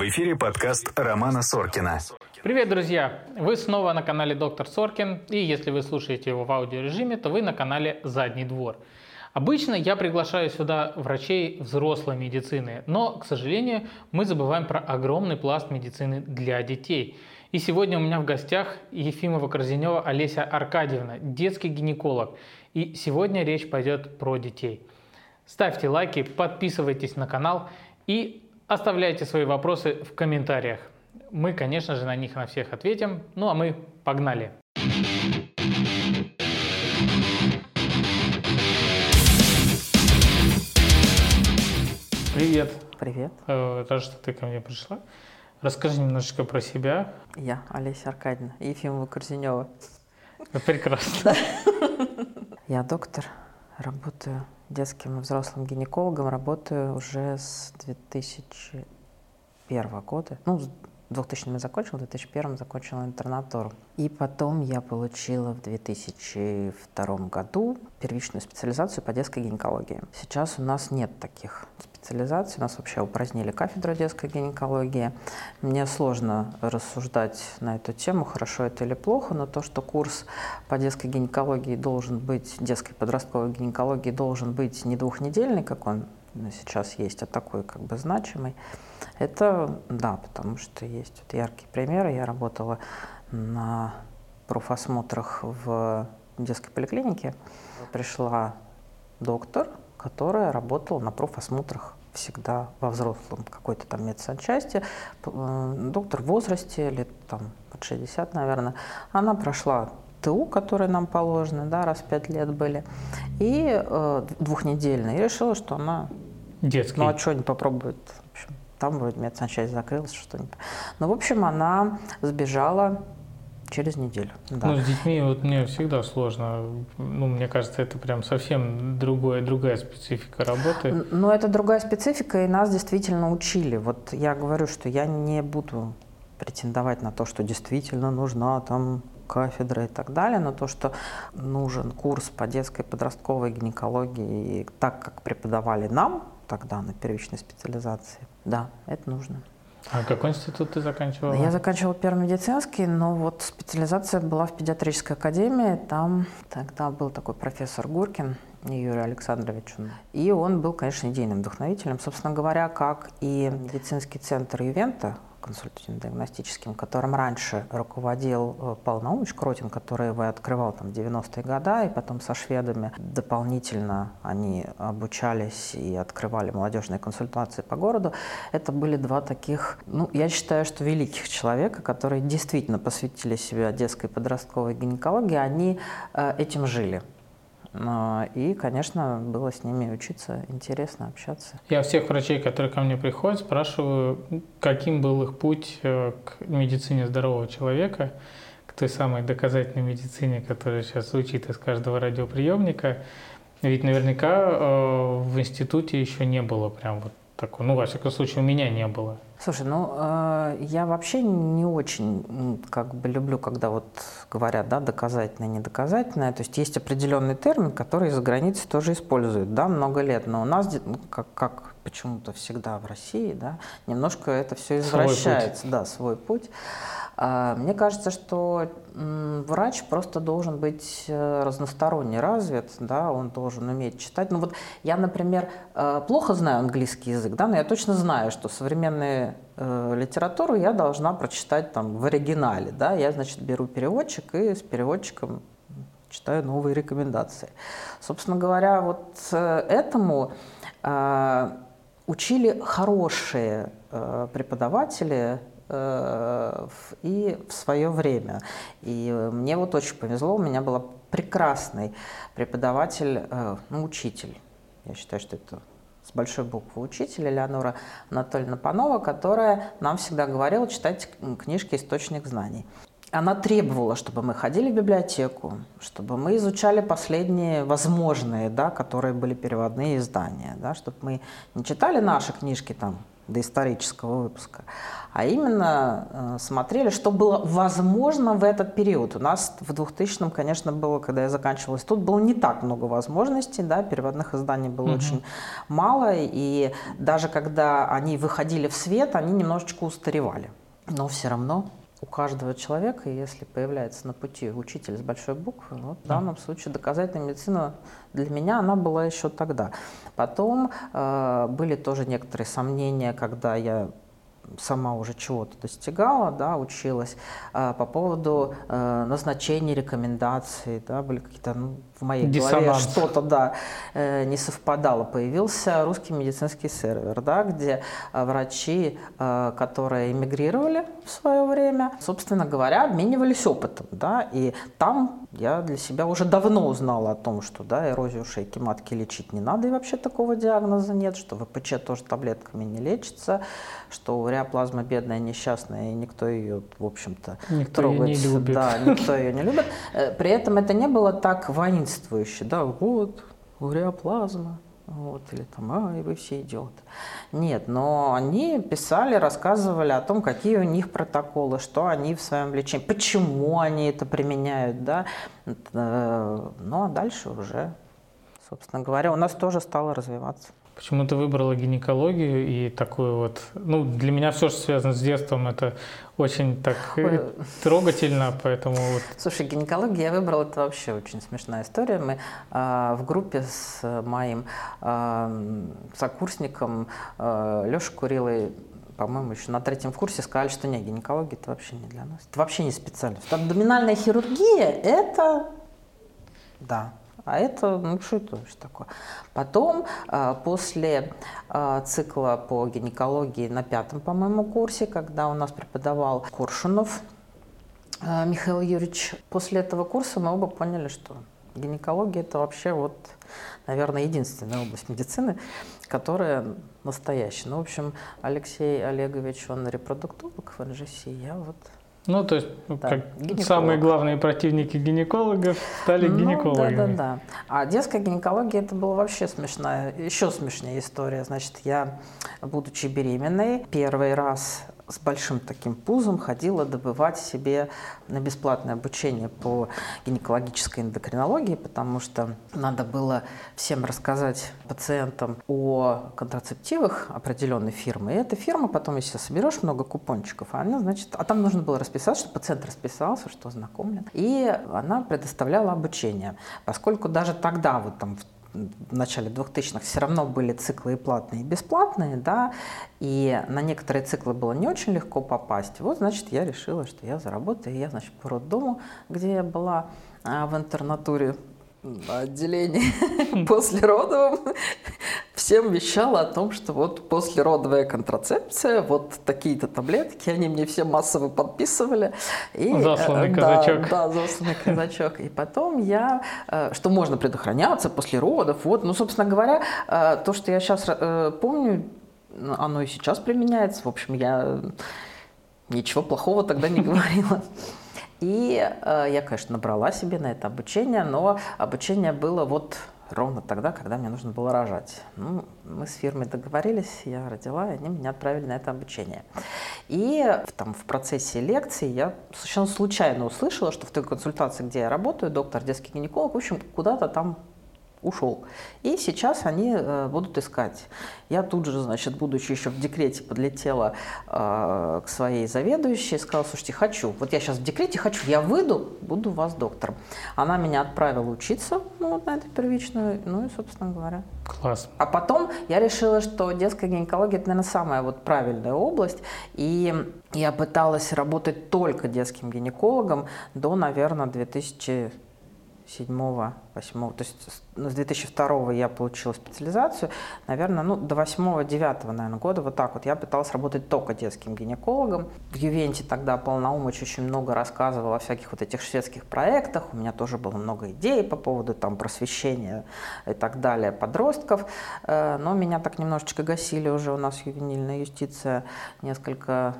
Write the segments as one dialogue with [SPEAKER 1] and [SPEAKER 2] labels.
[SPEAKER 1] В эфире подкаст Романа Соркина.
[SPEAKER 2] Привет, друзья! Вы снова на канале Доктор Соркин, и если вы слушаете его в аудиорежиме, то вы на канале Задний двор. Обычно я приглашаю сюда врачей взрослой медицины, но, к сожалению, мы забываем про огромный пласт медицины для детей. И сегодня у меня в гостях Ефимова-Корзинева Олеся Аркадьевна, детский гинеколог. И сегодня речь пойдет про детей. Ставьте лайки, подписывайтесь на канал и оставляйте свои вопросы в комментариях. Мы, конечно же, на них на всех ответим. Ну а мы погнали! Привет.
[SPEAKER 3] Привет.
[SPEAKER 2] Э, Рад, что ты ко мне пришла. Расскажи немножечко про себя.
[SPEAKER 3] Я Олеся Аркадьевна, Ефимова Корзинева.
[SPEAKER 2] Прекрасно.
[SPEAKER 3] Я доктор, работаю детским и взрослым гинекологом, работаю уже с 2001 года. Ну, с 2000 закончила, в 2001 закончила интернатуру. И потом я получила в 2002 году первичную специализацию по детской гинекологии. Сейчас у нас нет таких специализаций, у нас вообще упразднили кафедру детской гинекологии. Мне сложно рассуждать на эту тему, хорошо это или плохо, но то, что курс по детской гинекологии должен быть, детской подростковой гинекологии должен быть не двухнедельный, как он сейчас есть, а такой как бы значимый, это да, потому что есть вот яркие примеры. Я работала на профосмотрах в детской поликлинике. Пришла доктор, которая работала на профосмотрах всегда во взрослом какой-то там медсанчасти. Э, доктор в возрасте, лет там под 60, наверное. Она прошла ТУ, которые нам положены, да, раз в пять лет были, и э, двухнедельно. И решила, что она...
[SPEAKER 2] Детский.
[SPEAKER 3] Ну, а что не попробует? В общем, там вроде медсанчасть закрылась, что-нибудь. Ну, в общем, она сбежала через неделю. Да.
[SPEAKER 2] Ну, с детьми вот мне всегда сложно. Ну, мне кажется, это прям совсем другое, другая специфика работы.
[SPEAKER 3] Но это другая специфика, и нас действительно учили. Вот я говорю, что я не буду претендовать на то, что действительно нужна там кафедра и так далее, но то, что нужен курс по детской подростковой гинекологии, так как преподавали нам тогда на первичной специализации, да, это нужно.
[SPEAKER 2] А какой институт ты заканчивала?
[SPEAKER 3] Я заканчивала первый медицинский, но вот специализация была в педиатрической академии. Там тогда был такой профессор Гуркин, Юрий Александрович. И он был, конечно, идейным вдохновителем. Собственно говоря, как и медицинский центр Ювента, консультативно-диагностическим, которым раньше руководил э, Павел Наумович Кротин, который его открывал там, в 90-е годы, и потом со шведами дополнительно они обучались и открывали молодежные консультации по городу. Это были два таких, ну, я считаю, что великих человека, которые действительно посвятили себя детской подростковой гинекологии, они э, этим жили. И, конечно, было с ними учиться, интересно общаться.
[SPEAKER 2] Я всех врачей, которые ко мне приходят, спрашиваю, каким был их путь э, к медицине здорового человека, к той самой доказательной медицине, которая сейчас звучит из каждого радиоприемника. Ведь наверняка э, в институте еще не было прям вот такого, ну, во всяком случае, у меня не было.
[SPEAKER 3] Слушай, ну э, я вообще не очень как бы люблю, когда вот говорят, да, доказательное, недоказательное. То есть есть определенный термин, который за границей тоже используют, да, много лет. Но у нас, ну, как, как почему-то всегда в России, да, немножко это все извращается, свой да, свой путь. А, мне кажется, что врач просто должен быть э, разносторонне развит, да, он должен уметь читать. Ну вот я, например, э, плохо знаю английский язык, да, но я точно знаю, что э, литературу я должна прочитать там в оригинале, да, я, значит, беру переводчик и с переводчиком читаю новые рекомендации. Собственно говоря, вот этому учили хорошие преподаватели Э, и в свое время. И мне вот очень повезло, у меня была прекрасный преподаватель, э, ну, учитель. Я считаю, что это с большой буквы учитель Элеонора Анатольевна Панова, которая нам всегда говорила читать книжки «Источник знаний». Она требовала, чтобы мы ходили в библиотеку, чтобы мы изучали последние возможные, да, которые были переводные издания, да, чтобы мы не читали наши книжки там доисторического выпуска, а именно э, смотрели, что было возможно в этот период. У нас в 2000-м, конечно, было, когда я заканчивала институт, было не так много возможностей, да, переводных изданий было угу. очень мало, и даже когда они выходили в свет, они немножечко устаревали. Но все равно у каждого человека, если появляется на пути учитель с большой буквы, вот в данном случае доказательная медицина для меня она была еще тогда. Потом э, были тоже некоторые сомнения, когда я сама уже чего-то достигала, да, училась, э, по поводу э, назначений, рекомендаций, да, были какие-то, ну, в моей Диссонанс. голове что-то, да, э, не совпадало. Появился русский медицинский сервер, да, где э, врачи, э, которые эмигрировали в свое время, собственно говоря, обменивались опытом, да, и там я для себя уже давно узнала о том, что, да, эрозию шейки матки лечить не надо, и вообще такого диагноза нет, что ВПЧ тоже таблетками не лечится, что уреоплазма бедная, несчастная, и никто ее, в общем-то,
[SPEAKER 2] никто трогать. Ее не любит.
[SPEAKER 3] Да, никто ее не любит. При этом это не было так воинственно воинствующий, да, вот, уреоплазма, вот, или там, ай, вы все идиоты. Нет, но они писали, рассказывали о том, какие у них протоколы, что они в своем лечении, почему они это применяют, да, э, ну, а дальше уже, собственно говоря, у нас тоже стало развиваться.
[SPEAKER 2] Почему ты выбрала гинекологию и такую вот... Ну, для меня все, что связано с детством, это очень так э, Ой. трогательно, поэтому... Вот...
[SPEAKER 3] Слушай, гинекологию я выбрала, это вообще очень смешная история. Мы э, в группе с моим э, сокурсником э, Лешей Курилой по-моему, еще на третьем курсе сказали, что нет, гинекология это вообще не для нас. Это вообще не специальность. Абдоминальная хирургия – это, да, а это, ну что это вообще такое? Потом, а, после а, цикла по гинекологии на пятом, по-моему, курсе, когда у нас преподавал Коршунов а, Михаил Юрьевич, после этого курса мы оба поняли, что гинекология – это вообще вот, наверное, единственная область медицины, которая настоящая. Ну, в общем, Алексей Олегович, он репродуктолог в НЖС, я вот
[SPEAKER 2] ну, то есть, ну, да, как самые главные противники гинекологов стали ну, гинекологами.
[SPEAKER 3] Да, да, да. А детская гинекология это была вообще смешная, еще смешнее история. Значит, я, будучи беременной, первый раз с большим таким пузом ходила добывать себе на бесплатное обучение по гинекологической эндокринологии, потому что надо было всем рассказать пациентам о контрацептивах определенной фирмы. И эта фирма потом, если соберешь много купончиков, она, значит, а там нужно было расписаться, что пациент расписался, что ознакомлен. И она предоставляла обучение. Поскольку даже тогда, вот там в в начале 2000-х все равно были циклы и платные, и бесплатные, да, и на некоторые циклы было не очень легко попасть. Вот, значит, я решила, что я заработаю, и я, значит, по роддому, где я была а, в интернатуре, отделении после родовом всем вещала о том, что вот послеродовая контрацепция, вот такие-то таблетки, они мне все массово подписывали.
[SPEAKER 2] И, засланный э, казачок.
[SPEAKER 3] Да, да, засланный казачок. И потом я, э, что можно предохраняться после родов, вот, ну, собственно говоря, э, то, что я сейчас помню, оно и сейчас применяется. В общем, я ничего плохого тогда не говорила. И э, я, конечно, набрала себе на это обучение, но обучение было вот ровно тогда, когда мне нужно было рожать. Ну, мы с фирмой договорились, я родила, и они меня отправили на это обучение. И там, в процессе лекции я совершенно случайно услышала, что в той консультации, где я работаю, доктор детский гинеколог, в общем, куда-то там ушел. И сейчас они э, будут искать. Я тут же, значит, будучи еще в декрете, подлетела э, к своей заведующей и сказала, слушайте, хочу, вот я сейчас в декрете хочу, я выйду, буду у вас доктором. Она меня отправила учиться ну, вот на эту первичную, ну и, собственно говоря.
[SPEAKER 2] Класс.
[SPEAKER 3] А потом я решила, что детская гинекология – это, наверное, самая вот правильная область, и я пыталась работать только детским гинекологом до, наверное, 2000 седьмого, восьмого, то есть с 2002 я получила специализацию, наверное, ну, до восьмого, девятого, наверное, года, вот так вот, я пыталась работать только детским гинекологом. В Ювенте тогда Полноумыч очень много рассказывал о всяких вот этих шведских проектах, у меня тоже было много идей по поводу там просвещения и так далее подростков, э, но меня так немножечко гасили уже у нас ювенильная юстиция несколько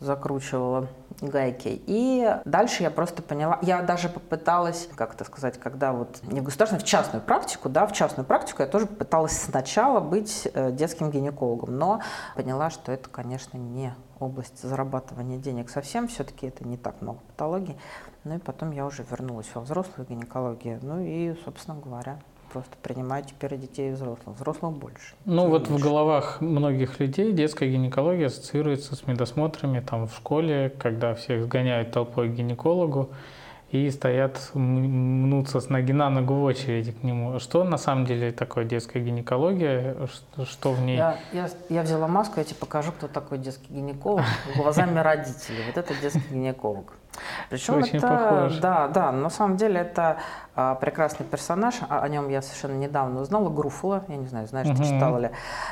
[SPEAKER 3] закручивала гайки. И дальше я просто поняла, я даже попыталась, как это сказать, когда вот не в государственную, в частную практику, да, в частную практику я тоже попыталась сначала быть э, детским гинекологом, но поняла, что это, конечно, не область зарабатывания денег совсем, все-таки это не так много патологий. Ну и потом я уже вернулась во взрослую гинекологию, ну и, собственно говоря, просто принимаю теперь детей и взрослых. Взрослых больше.
[SPEAKER 2] Ну вот меньше. в головах многих людей детская гинекология ассоциируется с медосмотрами там в школе, когда всех сгоняют толпой к гинекологу и стоят, мнутся с ноги на ногу в очереди к нему. Что на самом деле такое детская гинекология? Что, что в ней?
[SPEAKER 3] Я, я, я взяла маску, я тебе покажу, кто такой детский гинеколог глазами родителей. Вот это детский гинеколог. Причем
[SPEAKER 2] Очень
[SPEAKER 3] это,
[SPEAKER 2] похож.
[SPEAKER 3] да, да, на самом деле это а, прекрасный персонаж, а, о нем я совершенно недавно узнала, Груфула, я не знаю, знаешь, угу. ты читала ли.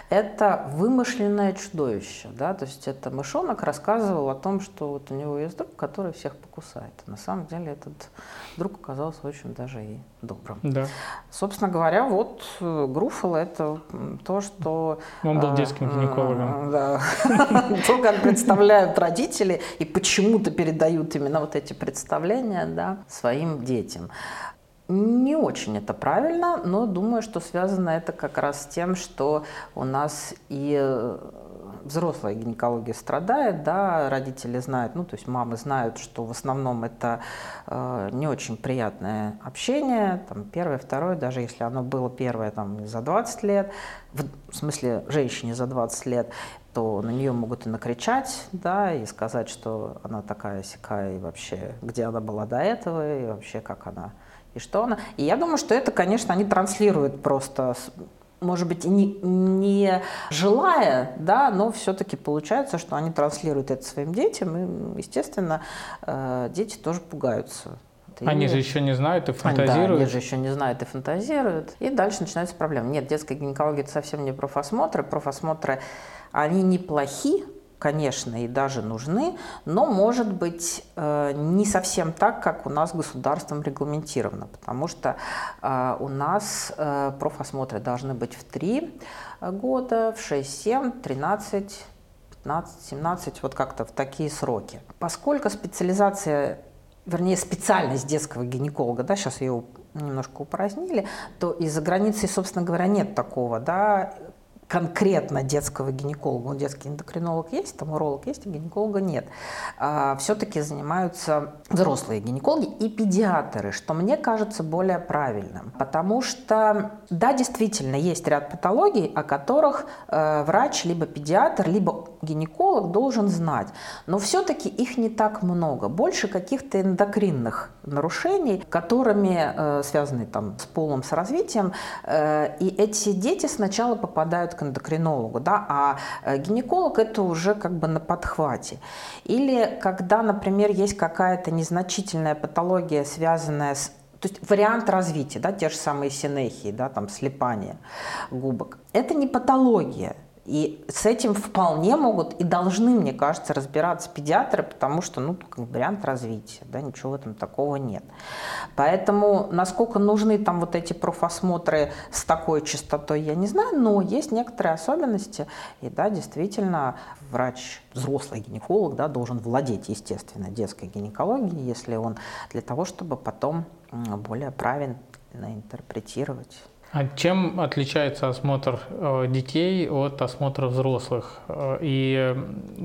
[SPEAKER 3] Это вымышленное чудовище, да, то есть это мышонок рассказывал о том, что вот у него есть друг, который всех покусает. На самом деле этот друг оказался очень даже и добрым.
[SPEAKER 2] Да.
[SPEAKER 3] Собственно говоря, вот э, Груфула это то, что...
[SPEAKER 2] Он был детским гинекологом.
[SPEAKER 3] Да. То, как представляют родители и почему-то передают именно вот эти представления да, своим детям. Не очень это правильно, но думаю, что связано это как раз с тем, что у нас и э, взрослая гинекология страдает, да, родители знают, ну, то есть мамы знают, что в основном это э, не очень приятное общение, там, первое, второе, даже если оно было первое, там, за 20 лет, в, в смысле, женщине за 20 лет, то на нее могут и накричать, да, и сказать, что она такая сякая, и вообще, где она была до этого, и вообще, как она и что она. И я думаю, что это, конечно, они транслируют просто может быть, не, не желая, да, но все-таки получается, что они транслируют это своим детям, и, естественно, э, дети тоже пугаются.
[SPEAKER 2] Они и... же еще не знают и фантазируют.
[SPEAKER 3] Да, они же еще не знают и фантазируют. И дальше начинаются проблемы. Нет, детская гинекология – это совсем не профосмотры. Профосмотры, они неплохи, конечно, и даже нужны, но, может быть, э, не совсем так, как у нас государством регламентировано, потому что э, у нас э, профосмотры должны быть в 3 года, в 6, 7, 13, 15, 17, вот как-то в такие сроки. Поскольку специализация вернее, специальность детского гинеколога, да, сейчас ее немножко упразднили, то из-за границы, собственно говоря, нет такого, да, конкретно детского гинеколога. Он детский эндокринолог есть, там уролог есть, а гинеколога нет. А, все-таки занимаются взрослые гинекологи и педиатры, что мне кажется более правильным. Потому что, да, действительно, есть ряд патологий, о которых э, врач, либо педиатр, либо гинеколог должен знать. Но все-таки их не так много. Больше каких-то эндокринных нарушений, которыми э, связаны там, с полом, с развитием. Э, и эти дети сначала попадают к эндокринологу, да, а э, гинеколог это уже как бы на подхвате. Или когда, например, есть какая-то незначительная патология, связанная с то есть вариант развития, да, те же самые синехии, да, там слепание губок. Это не патология, и с этим вполне могут и должны, мне кажется, разбираться педиатры, потому что, ну, вариант развития, да, ничего в этом такого нет. Поэтому, насколько нужны там вот эти профосмотры с такой частотой, я не знаю, но есть некоторые особенности. И да, действительно, врач, взрослый гинеколог, да, должен владеть, естественно, детской гинекологией, если он для того, чтобы потом более правильно интерпретировать
[SPEAKER 2] а чем отличается осмотр э, детей от осмотра взрослых? Э, и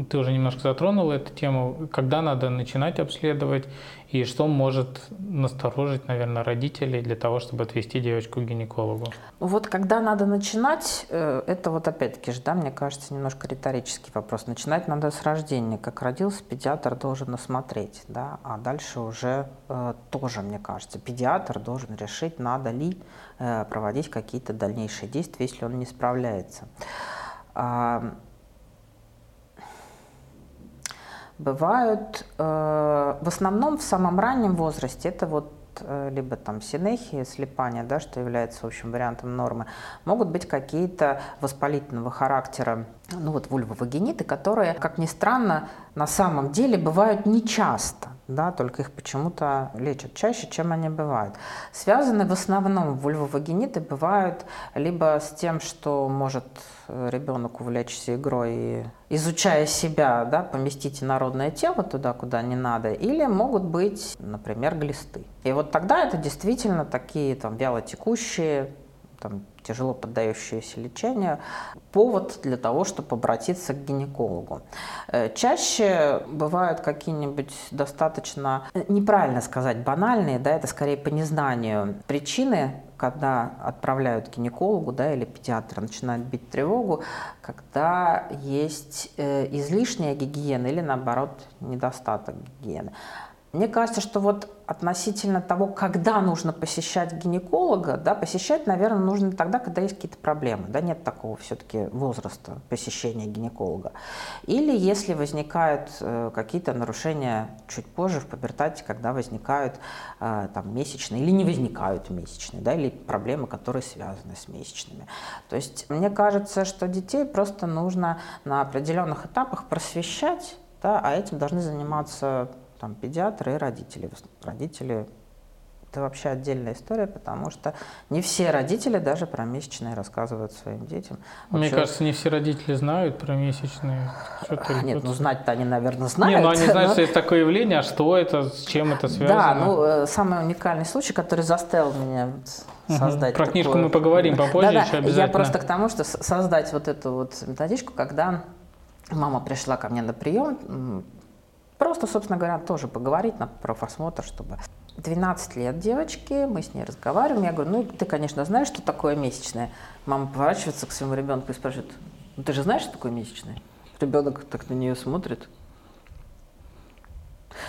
[SPEAKER 2] ты уже немножко затронул эту тему. Когда надо начинать обследовать и что может насторожить, наверное, родителей для того, чтобы отвести девочку к гинекологу?
[SPEAKER 3] Вот когда надо начинать, э, это вот опять-таки же, да, мне кажется, немножко риторический вопрос. Начинать надо с рождения. Как родился, педиатр должен осмотреть, да, а дальше уже э, тоже, мне кажется, педиатр должен решить, надо ли э, проводить какие-то дальнейшие действия, если он не справляется. А, бывают э, в основном в самом раннем возрасте. Это вот э, либо там синехия, слепание, да, что является, в общем, вариантом нормы, могут быть какие-то воспалительного характера, ну вот вульвовагениты, которые, как ни странно, на самом деле бывают нечасто да, только их почему-то лечат чаще, чем они бывают. Связаны в основном вульвовагиниты бывают либо с тем, что может э, ребенок увлечься игрой и изучая себя, да, поместить инородное тело туда, куда не надо, или могут быть, например, глисты. И вот тогда это действительно такие там вялотекущие там, тяжело поддающиеся лечению, повод для того, чтобы обратиться к гинекологу. Э, чаще бывают какие-нибудь достаточно, э, неправильно сказать, банальные, да, это скорее по незнанию причины, когда отправляют к гинекологу да, или педиатра, начинают бить тревогу, когда есть э, излишняя гигиена или наоборот недостаток гигиены. Мне кажется, что вот относительно того, когда нужно посещать гинеколога, да, посещать, наверное, нужно тогда, когда есть какие-то проблемы, да, нет такого все-таки возраста посещения гинеколога. Или если возникают э, какие-то нарушения чуть позже в пубертате, когда возникают э, там месячные или не возникают месячные, да, или проблемы, которые связаны с месячными. То есть мне кажется, что детей просто нужно на определенных этапах просвещать, да, а этим должны заниматься там педиатры и родители. Родители это вообще отдельная история, потому что не все родители даже про месячные рассказывают своим детям.
[SPEAKER 2] Мне вообще... кажется, не все родители знают про месячные.
[SPEAKER 3] Что-то Нет, ну знать-то они, наверное, знают. Не,
[SPEAKER 2] ну они знают, но... что есть такое явление, а что это, с чем это связано.
[SPEAKER 3] Да, ну э, самый уникальный случай, который заставил меня создать.
[SPEAKER 2] Про книжку мы поговорим попозже да, еще обязательно.
[SPEAKER 3] Я просто к тому, что создать вот эту вот методичку, когда мама пришла ко мне на прием, Просто, собственно говоря, тоже поговорить на профосмотр, чтобы 12 лет девочки, мы с ней разговариваем, я говорю, ну, ты, конечно, знаешь, что такое месячное. Мама поворачивается к своему ребенку и спрашивает, ну, ты же знаешь, что такое месячное? Ребенок так на нее смотрит,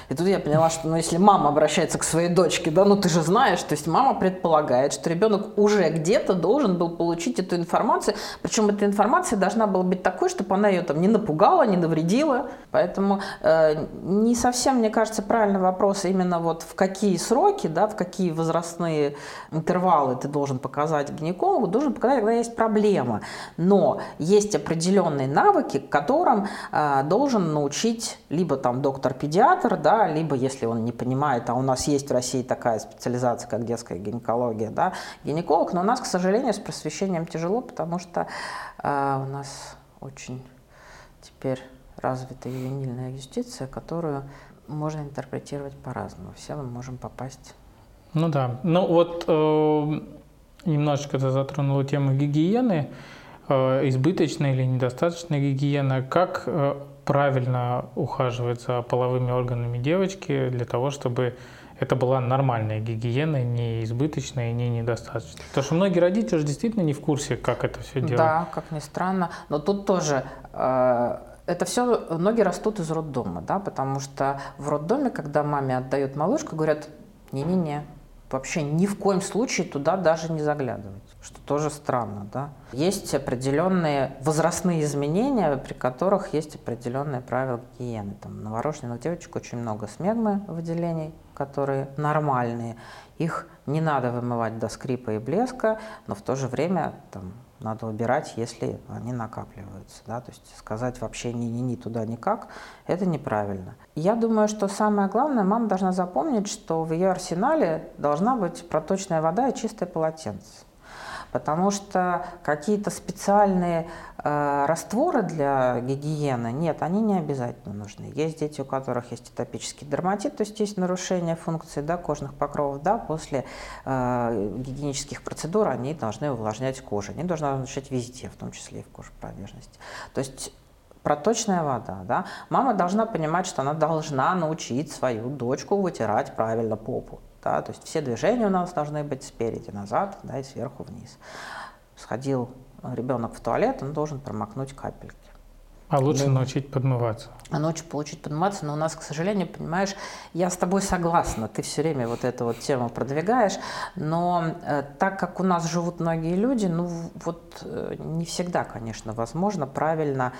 [SPEAKER 3] и тут я поняла, что ну, если мама обращается к своей дочке, да, ну ты же знаешь, то есть мама предполагает, что ребенок уже где-то должен был получить эту информацию, причем эта информация должна была быть такой, чтобы она ее там не напугала, не навредила. Поэтому э, не совсем, мне кажется, правильный вопрос именно вот в какие сроки, да, в какие возрастные интервалы ты должен показать гинекологу, должен показать, когда есть проблема. Но есть определенные навыки, к которым э, должен научить либо там доктор-педиатр, да, либо если он не понимает, а у нас есть в России такая специализация, как детская гинекология, да, гинеколог, но у нас, к сожалению, с просвещением тяжело, потому что э, у нас очень теперь развита ювенильная юстиция, которую можно интерпретировать по-разному. Все мы можем попасть.
[SPEAKER 2] Ну да. Ну вот э, немножечко ты затронула тему гигиены, э, избыточная или недостаточная гигиена. Как э, правильно ухаживать за половыми органами девочки для того, чтобы это была нормальная гигиена, не избыточная и не недостаточная. Потому что многие родители же действительно не в курсе, как это все делать.
[SPEAKER 3] Да, как ни странно. Но тут тоже э, это все, ноги растут из роддома, да, потому что в роддоме, когда маме отдают малышку, говорят, не-не-не, вообще ни в коем случае туда даже не заглядывать, что тоже странно. Да? Есть определенные возрастные изменения, при которых есть определенные правила гигиены. Там, новорожденных девочек очень много смегмы выделений, которые нормальные. Их не надо вымывать до скрипа и блеска, но в то же время там, надо убирать, если они накапливаются. Да? То есть сказать вообще ни-ни-ни туда никак, это неправильно. Я думаю, что самое главное, мама должна запомнить, что в ее арсенале должна быть проточная вода и чистое полотенце потому что какие-то специальные э, растворы для гигиены, нет, они не обязательно нужны. Есть дети, у которых есть атопический дерматит, то есть есть нарушение функции да, кожных покровов, да, после э, гигиенических процедур они должны увлажнять кожу, они должны увлажнять везде, в том числе и в коже промежности. То есть проточная вода. Да? Мама должна понимать, что она должна научить свою дочку вытирать правильно попу. Да? То есть все движения у нас должны быть спереди назад да, и сверху вниз. Сходил ребенок в туалет, он должен промокнуть капельки.
[SPEAKER 2] А лучше да. научить подмываться.
[SPEAKER 3] А научить получить подмываться, но у нас, к сожалению, понимаешь, я с тобой согласна, ты все время вот эту вот тему продвигаешь, но э, так как у нас живут многие люди, ну вот э, не всегда, конечно, возможно правильно,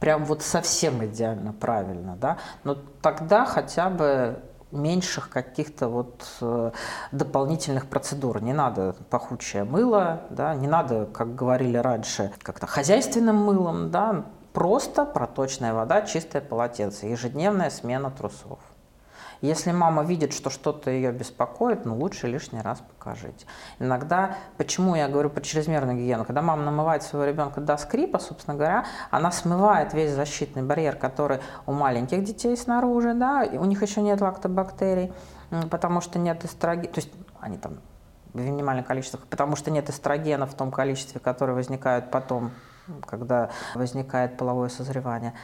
[SPEAKER 3] прям вот совсем идеально правильно, да, но тогда хотя бы меньших каких-то вот э, дополнительных процедур. Не надо пахучее мыло, да, не надо, как говорили раньше, как-то хозяйственным мылом, да, просто проточная вода, чистое полотенце, ежедневная смена трусов. Если мама видит, что что-то ее беспокоит, ну лучше лишний раз покажите. Иногда, почему я говорю про чрезмерную гигиену, когда мама намывает своего ребенка до скрипа, собственно говоря, она смывает весь защитный барьер, который у маленьких детей снаружи, да, у них еще нет лактобактерий, потому что нет эстрогена, то есть они там в минимальных количествах, потому что нет эстрогена в том количестве, которое возникают потом, когда возникает половое созревание.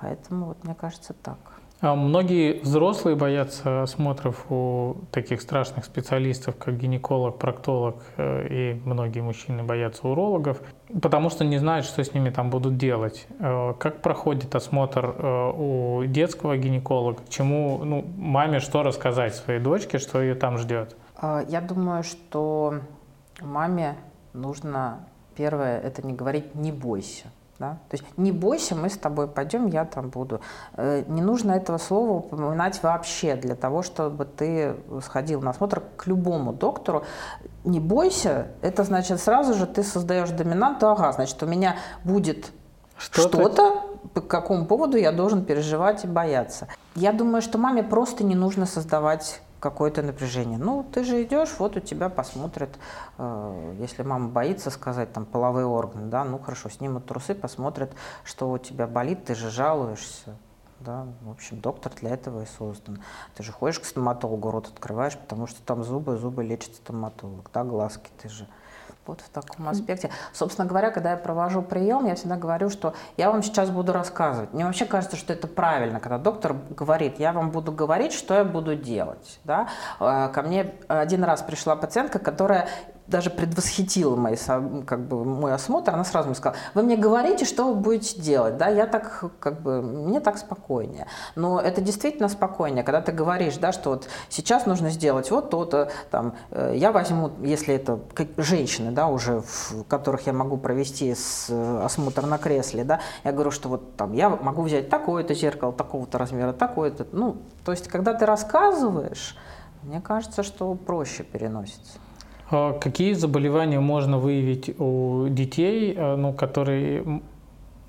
[SPEAKER 3] Поэтому вот мне кажется так.
[SPEAKER 2] А многие взрослые боятся осмотров у таких страшных специалистов, как гинеколог, проктолог, э, и многие мужчины боятся урологов, потому что не знают, что с ними там будут делать. Э, как проходит осмотр э, у детского гинеколога? Чему, ну, маме что рассказать своей дочке, что ее там ждет?
[SPEAKER 3] А, я думаю, что маме нужно первое, это не говорить «не бойся». Да? То есть не бойся, мы с тобой пойдем, я там буду. Э, не нужно этого слова упоминать вообще для того, чтобы ты сходил на осмотр к любому доктору. Не бойся, это значит сразу же ты создаешь доминанту, ага, значит у меня будет что-то, что по какому поводу я должен переживать и бояться. Я думаю, что маме просто не нужно создавать какое-то напряжение. Ну, ты же идешь, вот у тебя посмотрят, э, если мама боится сказать там половые органы, да, ну хорошо, снимут трусы, посмотрят, что у тебя болит, ты же жалуешься. Да, в общем, доктор для этого и создан. Ты же ходишь к стоматологу, рот открываешь, потому что там зубы, зубы лечит стоматолог, да, глазки ты же. Вот в таком аспекте. Собственно говоря, когда я провожу прием, я всегда говорю, что я вам сейчас буду рассказывать. Мне вообще кажется, что это правильно, когда доктор говорит, я вам буду говорить, что я буду делать. Да? Э, ко мне один раз пришла пациентка, которая даже предвосхитила мои, как бы, мой осмотр, она сразу мне сказала, вы мне говорите, что вы будете делать, да, я так, как бы, мне так спокойнее. Но это действительно спокойнее, когда ты говоришь, да, что вот сейчас нужно сделать вот то-то, там, э, я возьму, если это женщины, да, уже, в которых я могу провести с, осмотр на кресле, да, я говорю, что вот там, я могу взять такое-то зеркало, такого-то размера, такое-то, ну, то есть, когда ты рассказываешь, мне кажется, что проще переносится.
[SPEAKER 2] А какие заболевания можно выявить у детей, э, ну, которые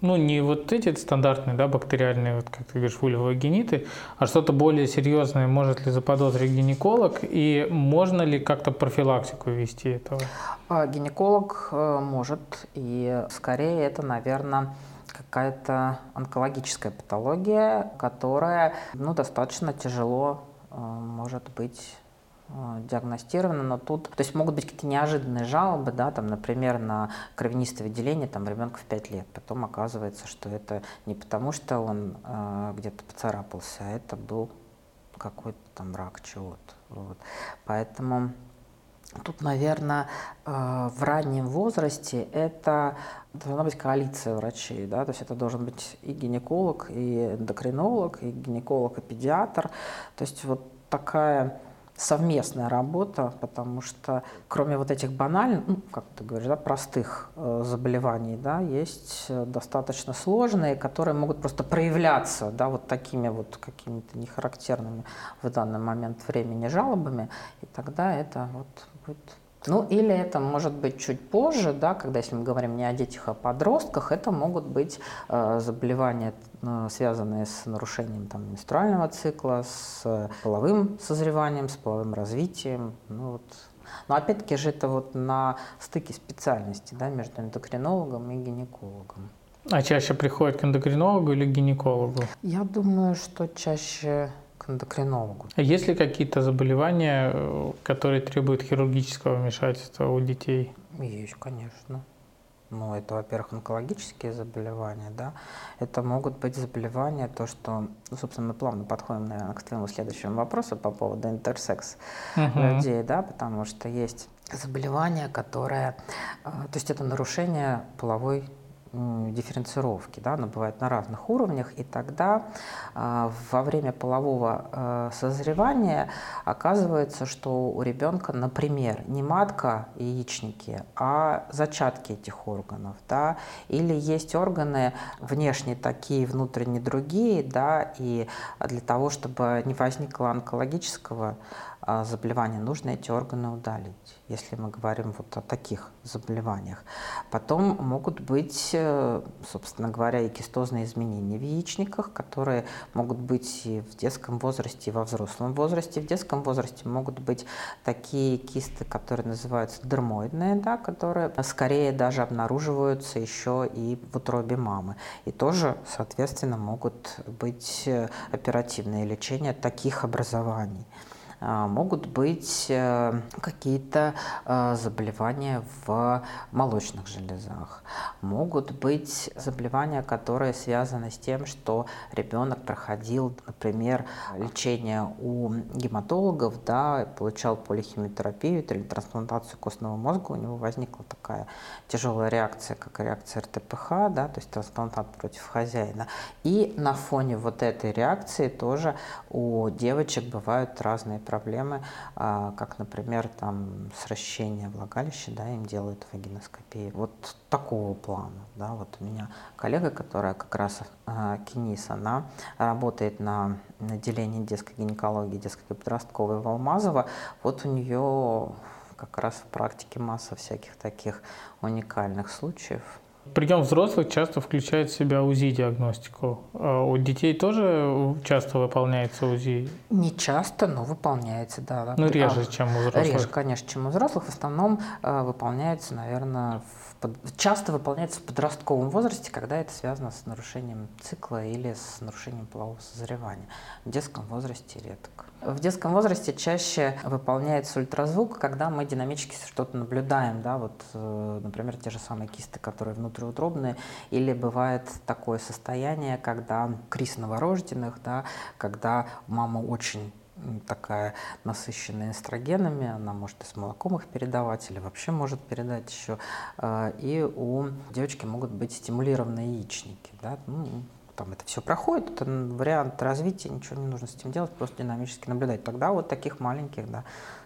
[SPEAKER 2] ну, не вот эти стандартные, да, бактериальные, вот, как ты говоришь, вульвогениты, а что-то более серьезное может ли заподозрить гинеколог, и можно ли как-то профилактику вести этого?
[SPEAKER 3] А, гинеколог э, может, и скорее это, наверное, какая-то онкологическая патология, которая ну, достаточно тяжело э, может быть диагностировано, но тут, то есть могут быть какие-то неожиданные жалобы, да, там, например, на кровянистое выделение там ребенка в 5 лет, потом оказывается, что это не потому, что он э, где-то поцарапался, а это был какой-то там рак чего-то, вот. поэтому Тут, наверное, э, в раннем возрасте это должна быть коалиция врачей, да, то есть это должен быть и гинеколог, и эндокринолог, и гинеколог, и педиатр, то есть вот такая совместная работа, потому что кроме вот этих банальных, ну, как ты говоришь, да, простых э, заболеваний, да, есть э, достаточно сложные, которые могут просто проявляться, да, вот такими вот какими-то нехарактерными в данный момент времени жалобами, и тогда это вот будет ну, или это может быть чуть позже, да, когда, если мы говорим не о детях, а о подростках, это могут быть э, заболевания, э, связанные с нарушением там, менструального цикла, с половым созреванием, с половым развитием. Ну, вот. Но опять-таки же это вот на стыке специальности да, между эндокринологом и гинекологом.
[SPEAKER 2] А чаще приходят к эндокринологу или к гинекологу?
[SPEAKER 3] Я думаю, что чаще эндокринологу.
[SPEAKER 2] А есть ли какие-то заболевания, э, которые требуют хирургического вмешательства у детей?
[SPEAKER 3] Есть, конечно. Ну, это, во-первых, онкологические заболевания, да. Это могут быть заболевания, то, что, ну, собственно, мы плавно подходим, наверное, к твоему следующему вопросу по поводу интерсекс угу. людей, да, потому что есть заболевания, которые, э, то есть это нарушение половой дифференцировки, да, она бывает на разных уровнях, и тогда э, во время полового э, созревания оказывается, что у ребенка, например, не матка яичники, а зачатки этих органов, да, или есть органы внешне такие, внутренне другие, да, и для того, чтобы не возникло онкологического заболевания, нужно эти органы удалить, если мы говорим вот о таких заболеваниях. Потом могут быть, э, собственно говоря, и кистозные изменения в яичниках, которые могут быть и в детском возрасте, и во взрослом возрасте. В детском возрасте могут быть такие кисты, которые называются дермоидные, да, которые скорее даже обнаруживаются еще и в утробе мамы. И тоже, соответственно, могут быть э, оперативные лечения таких образований. А, могут быть э, какие-то э, заболевания в молочных железах, могут быть заболевания, которые связаны с тем, что ребенок проходил, например, лечение у гематологов, да, получал полихимиотерапию или трансплантацию костного мозга, у него возникла такая тяжелая реакция, как реакция РТПХ, да, то есть трансплантат против хозяина. И на фоне вот этой реакции тоже у девочек бывают разные проблемы, а, как, например, там сращение влагалища, да, им делают вагиноскопию. Вот такого плана, да, вот у меня коллега, которая как раз э, Кенис, она работает на отделении детской гинекологии, детской и подростковой в Алмазово, вот у нее как раз в практике масса всяких таких уникальных случаев.
[SPEAKER 2] Прием взрослых часто включает в себя УЗИ-диагностику. А у детей тоже часто выполняется УЗИ?
[SPEAKER 3] Не часто, но выполняется, да.
[SPEAKER 2] Ну, реже, а, чем у взрослых.
[SPEAKER 3] Реже, конечно, чем у взрослых. В основном э, выполняется, наверное, в, часто выполняется в подростковом возрасте, когда это связано с нарушением цикла или с нарушением полового созревания. В детском возрасте редко. В детском возрасте чаще выполняется ультразвук, когда мы динамически что-то наблюдаем, да, вот, э, например, те же самые кисты, которые внутриутробные, или бывает такое состояние, когда криз новорожденных, да, когда мама очень такая насыщенная эстрогенами, она может и с молоком их передавать или вообще может передать еще. Э, и у девочки могут быть стимулированные яичники. Да? Ну, там это все проходит, это вариант развития, ничего не нужно с этим делать, просто динамически наблюдать. Тогда вот таких маленьких, да,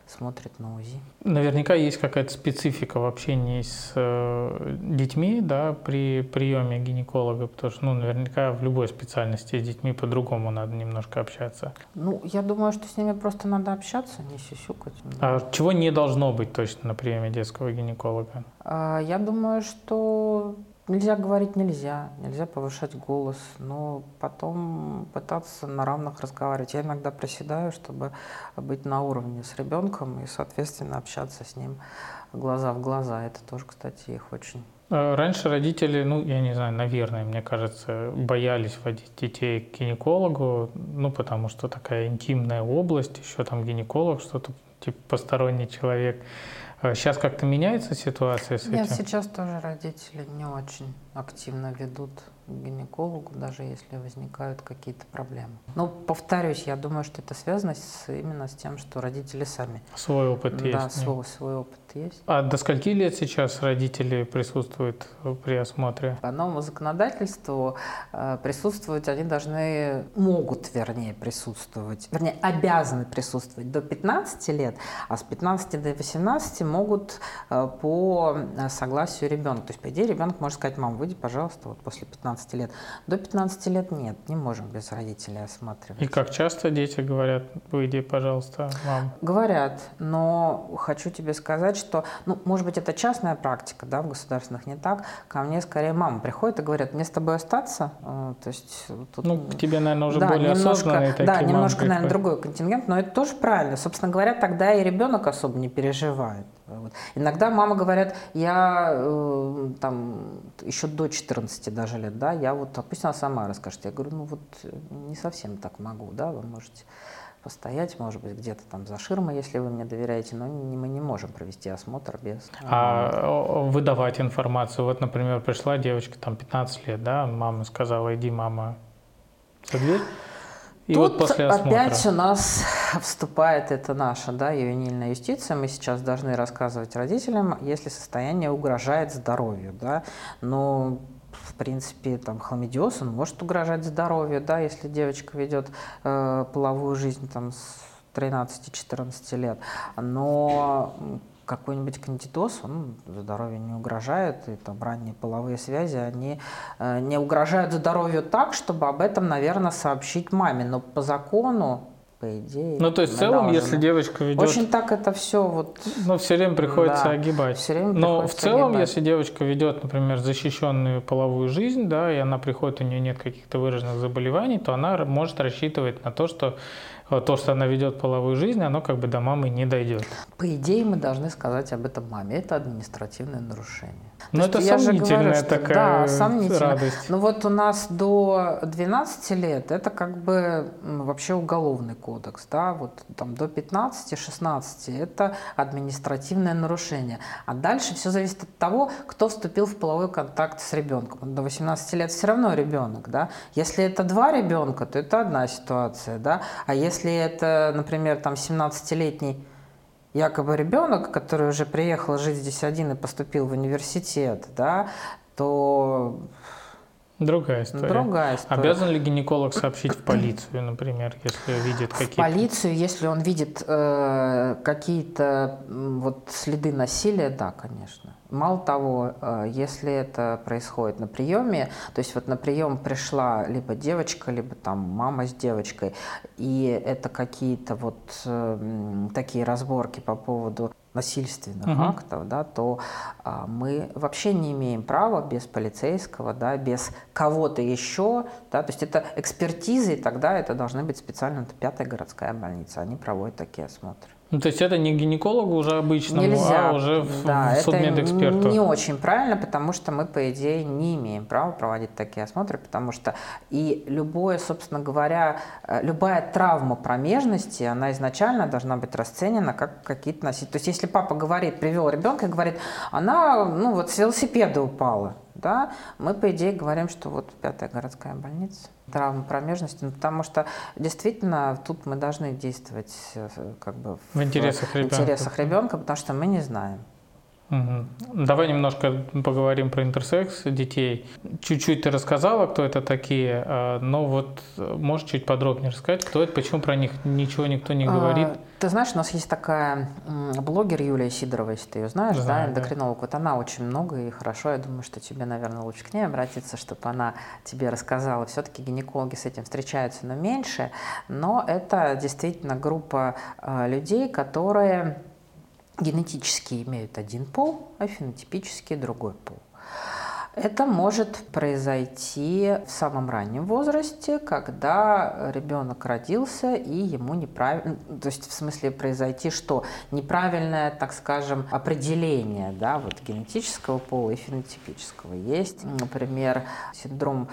[SPEAKER 3] смотрит на УЗИ.
[SPEAKER 2] Наверняка есть какая-то специфика в общении с э, детьми, да, при приеме гинеколога, потому что, ну, наверняка в любой специальности с детьми по-другому надо немножко общаться.
[SPEAKER 3] Ну, я думаю, что с ними просто надо общаться, не сюсюкать.
[SPEAKER 2] А чего не должно быть точно на приеме детского гинеколога?
[SPEAKER 3] А, я думаю, что Нельзя говорить нельзя, нельзя повышать голос, но потом пытаться на равных разговаривать. Я иногда приседаю, чтобы быть на уровне с ребенком и, соответственно, общаться с ним глаза в глаза. Это тоже, кстати, их очень
[SPEAKER 2] а Раньше родители, ну, я не знаю, наверное, мне кажется, боялись водить детей к гинекологу, ну, потому что такая интимная область, еще там гинеколог, что-то типа посторонний человек. Сейчас а как-то меняется ситуация с
[SPEAKER 3] Нет,
[SPEAKER 2] этим?
[SPEAKER 3] сейчас тоже родители не очень активно ведут к гинекологу, даже если возникают какие-то проблемы. Но, повторюсь, я думаю, что это связано с, именно с тем, что родители сами.
[SPEAKER 2] Свой опыт
[SPEAKER 3] да,
[SPEAKER 2] есть.
[SPEAKER 3] Да, свой, свой опыт есть.
[SPEAKER 2] А до скольки лет сейчас родители присутствуют при осмотре?
[SPEAKER 3] По новому законодательству э, присутствовать они должны, могут, вернее, присутствовать, вернее, обязаны присутствовать до 15 лет, а с 15 до 18 могут э, по э, согласию ребенка. То есть, по идее, ребенок может сказать, мам, выйди, пожалуйста, вот после 15 лет. До 15 лет нет, не можем без родителей осматривать.
[SPEAKER 2] И как часто дети говорят, выйди, пожалуйста, мам?
[SPEAKER 3] Говорят, но хочу тебе сказать, что, ну, может быть, это частная практика, да, в государственных не так. Ко мне скорее мама приходит и говорит, мне с тобой остаться. Э, то есть,
[SPEAKER 2] тут, ну, к тебе, наверное, уже
[SPEAKER 3] да,
[SPEAKER 2] более немножко, осознанные такие
[SPEAKER 3] Да, немножко, наверное, другой контингент, но это тоже правильно. Собственно говоря, тогда и ребенок особо не переживает. Вот. Иногда мама говорят, я э, там еще до 14 даже лет, да, я вот, а пусть она сама расскажет. Я говорю, ну вот не совсем так могу, да, вы можете постоять, может быть, где-то там за ширмой, если вы мне доверяете, но мы не можем провести осмотр без...
[SPEAKER 2] А выдавать информацию, вот, например, пришла девочка, там, 15 лет, да, мама сказала, иди, мама, за дверь,
[SPEAKER 3] и Тут вот после осмотра. опять у нас вступает это наша да, ювенильная юстиция. Мы сейчас должны рассказывать родителям, если состояние угрожает здоровью. Да, но принципе, там, хламидиоз, он может угрожать здоровью, да, если девочка ведет э, половую жизнь там, с 13-14 лет. Но какой-нибудь кандидоз, он здоровью не угрожает, и там ранние половые связи, они э, не угрожают здоровью так, чтобы об этом, наверное, сообщить маме. Но по закону по идее.
[SPEAKER 2] Ну, то есть в целом, должны. если девочка ведет...
[SPEAKER 3] Очень так это все вот...
[SPEAKER 2] Ну, все время приходится да, огибать.
[SPEAKER 3] Все время
[SPEAKER 2] Но в целом, огибать. если девочка ведет, например, защищенную половую жизнь, да, и она приходит, у нее нет каких-то выраженных заболеваний, то она может рассчитывать на то, что то, что она ведет половую жизнь, оно как бы до мамы не дойдет.
[SPEAKER 3] По идее, мы должны сказать об этом маме. Это административное нарушение.
[SPEAKER 2] Ну, это сомнительная говорю, что, такая да, сомнительно. радость.
[SPEAKER 3] Ну, вот у нас до 12 лет это как бы вообще уголовный кодекс, да, вот там до 15-16 это административное нарушение. А дальше все зависит от того, кто вступил в половой контакт с ребенком. До 18 лет все равно ребенок, да. Если это два ребенка, то это одна ситуация, да. А если это, например, там 17-летний якобы ребенок, который уже приехал жить здесь один и поступил в университет, да, то
[SPEAKER 2] Другая история.
[SPEAKER 3] Другая история.
[SPEAKER 2] Обязан ли гинеколог сообщить в полицию, например, если видит какие-то... В
[SPEAKER 3] полицию, если он видит э, какие-то вот следы насилия, да, конечно. Мало того, э, если это происходит на приеме, то есть вот на прием пришла либо девочка, либо там мама с девочкой, и это какие-то вот э, такие разборки по поводу насильственных угу. актов, да, то а, мы вообще не имеем права без полицейского, да, без кого-то еще, да, то есть это экспертизы, и тогда это должны быть специально это пятая городская больница, они проводят такие осмотры.
[SPEAKER 2] Ну, то есть это не гинекологу уже обычному, Нельзя. а уже да, в судмедэксперту.
[SPEAKER 3] Это не очень правильно, потому что мы, по идее, не имеем права проводить такие осмотры, потому что и любое, собственно говоря, э, любая травма промежности, она изначально должна быть расценена как какие-то носители. То есть если папа говорит, привел ребенка и говорит, она ну, вот с велосипеда упала, да, мы, по идее, говорим, что вот пятая городская больница, травма промежности, ну, потому что действительно тут мы должны действовать э, как бы
[SPEAKER 2] в, в интересах, ребенка.
[SPEAKER 3] интересах ребенка, потому что мы не знаем.
[SPEAKER 2] Угу. Давай немножко поговорим про интерсекс детей. Чуть-чуть ты рассказала, кто это такие, а, но вот э, можешь чуть подробнее рассказать, кто это, почему про них ничего никто не говорит? А,
[SPEAKER 3] ты знаешь, у нас есть такая блогер Юлия Сидорова, если ты ее знаешь, Знаю, да, эндокринолог. Да. Вот она очень много и хорошо. Я думаю, что тебе, наверное, лучше к ней обратиться, чтобы она тебе рассказала. Все-таки гинекологи с этим встречаются, но меньше. Но это действительно группа э, людей, которые генетически имеют один пол, а фенотипически другой пол. Это может произойти в самом раннем возрасте, когда ребенок родился и ему неправильно, то есть в смысле произойти что? Неправильное, так скажем, определение да, вот генетического пола и фенотипического. Есть, например, синдром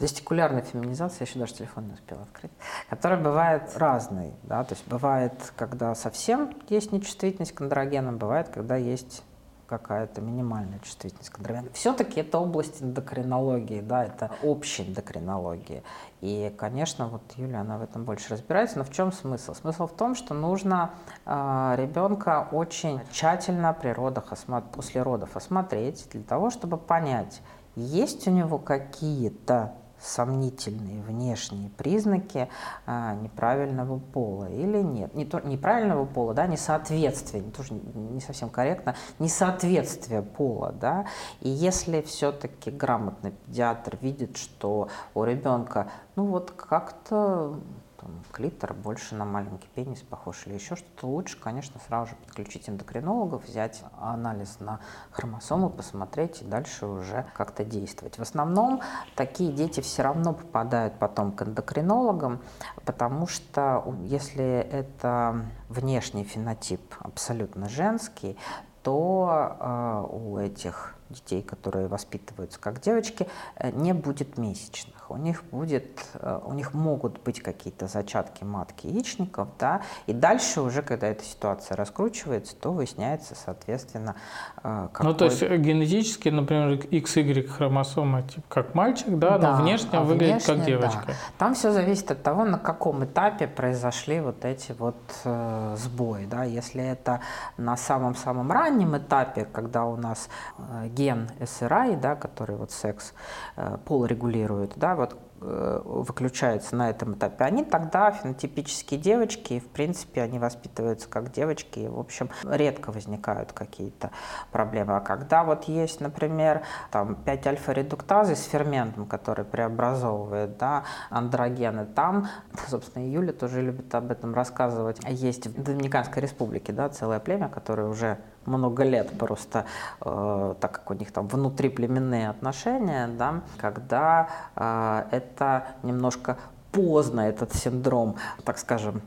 [SPEAKER 3] Вестикулярная феминизация, я еще даже телефон не успела открыть, которая бывает разной. Да? То есть бывает, когда совсем есть нечувствительность к андрогенам, бывает, когда есть какая-то минимальная чувствительность к андрогенам. Все-таки это область эндокринологии, да, это общая эндокринология. И, конечно, вот Юля, она в этом больше разбирается. Но в чем смысл? Смысл в том, что нужно э, ребенка очень тщательно при родах, после родов осмотреть для того, чтобы понять, есть у него какие-то сомнительные внешние признаки а, неправильного пола или нет. Не то, неправильного пола, да, несоответствие, не, тоже не совсем корректно, несоответствие пола. Да, и если все-таки грамотный педиатр видит, что у ребенка ну вот как-то там, клитор больше на маленький пенис похож или еще что-то, лучше, конечно, сразу же подключить эндокринологов, взять анализ на хромосомы, посмотреть и дальше уже как-то действовать. В основном такие дети все равно попадают потом к эндокринологам, потому что если это внешний фенотип абсолютно женский, то э, у этих детей, которые воспитываются как девочки, э, не будет месячных. У них, будет, э, у них могут быть какие-то зачатки матки яичников, да, и дальше уже, когда эта ситуация раскручивается, то выясняется, соответственно,
[SPEAKER 2] какой... Ну, то есть генетически, например, XY хромосома типа как мальчик, да, да но внешне а выглядит внешне, как девочка. Да.
[SPEAKER 3] Там все зависит от того, на каком этапе произошли вот эти вот э, сбои, да, если это на самом-самом раннем этапе, когда у нас э, ген SRI, да, который вот секс, э, пол регулирует, да, вот Э, выключаются на этом этапе, они тогда фенотипические девочки, и в принципе они воспитываются как девочки, и в общем редко возникают какие-то проблемы. А когда вот есть, например, там 5 альфа-редуктазы с ферментом, который преобразовывает да, андрогены, там, собственно, Юля тоже любит об этом рассказывать, есть в Доминиканской республике да, целое племя, которое уже много лет просто, э, так как у них там внутриплеменные отношения, да, когда э, это немножко поздно этот синдром, так скажем,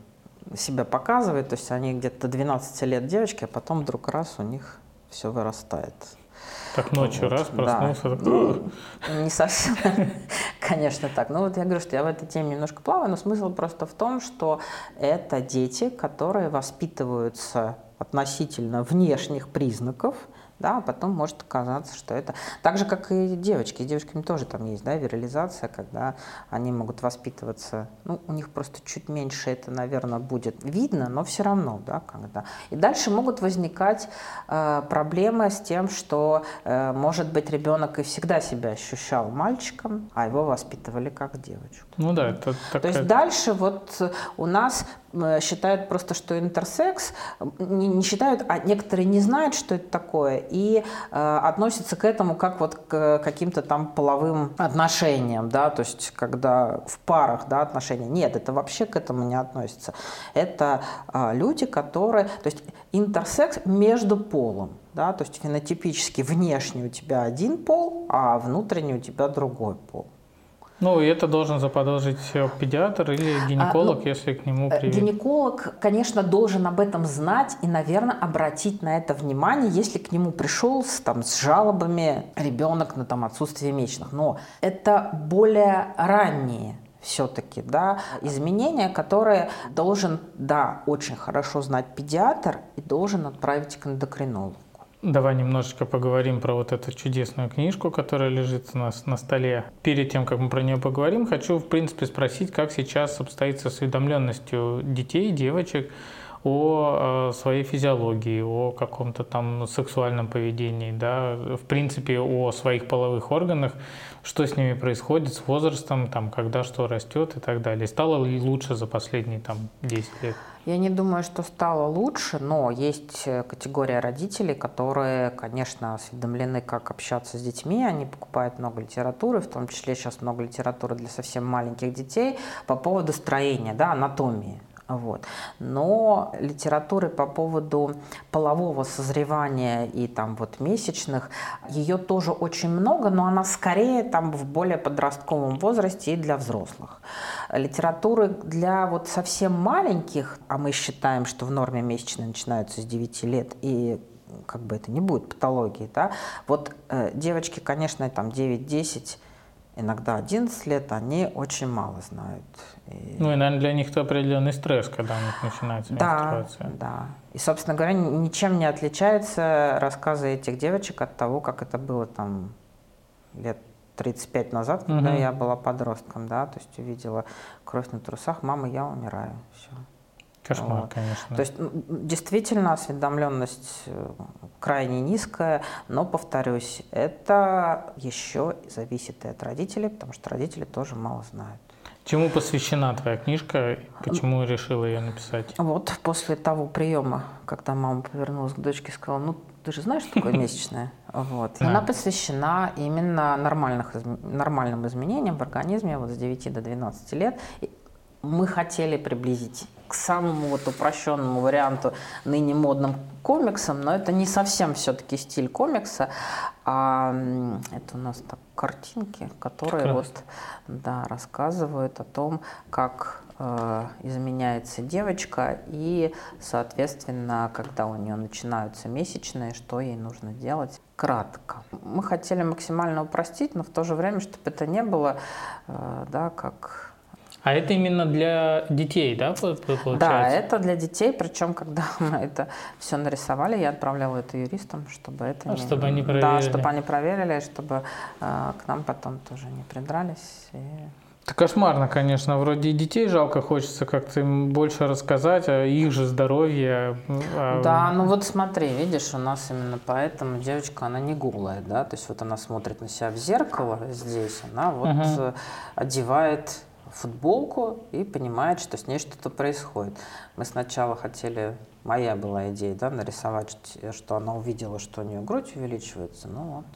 [SPEAKER 3] себя показывает, то есть они где-то 12 лет девочки, а потом вдруг раз у них все вырастает.
[SPEAKER 2] Так ночью вот, раз проснулся. Да. Так...
[SPEAKER 3] Ну, не совсем, конечно, так. Но вот я говорю, что я в этой теме немножко плаваю, но смысл просто в том, что это дети, которые воспитываются относительно внешних признаков, да, а потом может оказаться, что это так же, как и девочки. С девочками тоже там есть, да, вирализация, когда они могут воспитываться, ну, у них просто чуть меньше это, наверное, будет видно, но все равно, да, когда. И дальше могут возникать э, проблемы с тем, что, э, может быть, ребенок и всегда себя ощущал мальчиком, а его воспитывали как девочку.
[SPEAKER 2] Ну да, это
[SPEAKER 3] такая... То есть дальше вот у нас считают просто, что интерсекс, не, не считают, а некоторые не знают, что это такое, и э, относятся к этому как вот к каким-то там половым отношениям, да, то есть когда в парах, да, отношения. Нет, это вообще к этому не относится. Это э, люди, которые, то есть интерсекс между полом, да, то есть фенотипически внешне у тебя один пол, а внутренне у тебя другой пол.
[SPEAKER 2] Ну, и это должен заподозрить педиатр или гинеколог, а, ну, если к нему
[SPEAKER 3] э, приведет. Гинеколог, конечно, должен об этом знать и, наверное, обратить на это внимание, если к нему пришел с, там, с жалобами ребенок на там, отсутствие месячных. Но это более ранние все-таки, да, изменения, которые должен, да, очень хорошо знать педиатр и должен отправить к эндокринологу.
[SPEAKER 2] Давай немножечко поговорим про вот эту чудесную книжку, которая лежит у нас на столе. Перед тем, как мы про нее поговорим, хочу, в принципе, спросить, как сейчас обстоит с осведомленностью детей, девочек о э, своей физиологии, о каком-то там сексуальном поведении, да, в принципе, о своих половых органах, что с ними происходит с возрастом, там, когда что растет и так далее. Стало ли лучше за последние там 10 лет?
[SPEAKER 3] Я не думаю, что стало лучше, но есть э, категория родителей, которые, конечно, осведомлены, как общаться с детьми. Они покупают много литературы, в том числе сейчас много литературы для совсем маленьких детей по поводу строения, да, анатомии. Вот. Но литературы по поводу полового созревания и там вот месячных, ее тоже очень много, но она скорее там в более подростковом возрасте и для взрослых. Литературы для вот совсем маленьких, а мы считаем, что в норме месячные начинаются с 9 лет и как бы это не будет патологии, да, вот э, девочки, конечно, там 9-10 иногда 11 лет, они очень мало знают.
[SPEAKER 2] И... Ну и, наверное, для них это определенный стресс, когда у них начинается
[SPEAKER 3] да,
[SPEAKER 2] менструация.
[SPEAKER 3] Да, И, собственно говоря, ничем не отличаются рассказы этих девочек от того, как это было там лет 35 назад, когда угу. я была подростком, да, то есть увидела кровь на трусах, мама, я умираю, все.
[SPEAKER 2] Кошмар, вот. конечно.
[SPEAKER 3] То есть действительно осведомленность э, крайне низкая, но, повторюсь, это еще зависит и от родителей, потому что родители тоже мало знают.
[SPEAKER 2] Чему посвящена твоя книжка? Почему решила ее написать?
[SPEAKER 3] Вот после того приема, когда мама повернулась к дочке и сказала, ну ты же знаешь, что такое месячное? Вот. Она посвящена именно нормальных, нормальным изменениям в организме вот с 9 до 12 лет. Мы хотели приблизить к самому вот упрощенному варианту ныне модным комиксам, но это не совсем все-таки стиль комикса, а это у нас так картинки, которые Прекрасно. вот да, рассказывают о том, как э, изменяется девочка и, соответственно, когда у нее начинаются месячные, что ей нужно делать кратко. Мы хотели максимально упростить, но в то же время, чтобы это не было, э, да, как
[SPEAKER 2] а это именно для детей, да, получается?
[SPEAKER 3] Да, это для детей, причем когда мы это все нарисовали, я отправляла это юристам, чтобы это
[SPEAKER 2] а, не... Чтобы они проверили.
[SPEAKER 3] Да, чтобы они проверили, чтобы э, к нам потом тоже не придрались. И...
[SPEAKER 2] Это кошмарно, конечно. Вроде и детей жалко, хочется как-то им больше рассказать о их же здоровье.
[SPEAKER 3] О... Да, ну вот смотри, видишь, у нас именно поэтому девочка, она не голая, да, то есть вот она смотрит на себя в зеркало здесь, она вот угу. одевает футболку и понимает, что с ней что-то происходит. Мы сначала хотели, моя была идея, да, нарисовать, что она увидела, что у нее грудь увеличивается, ну вот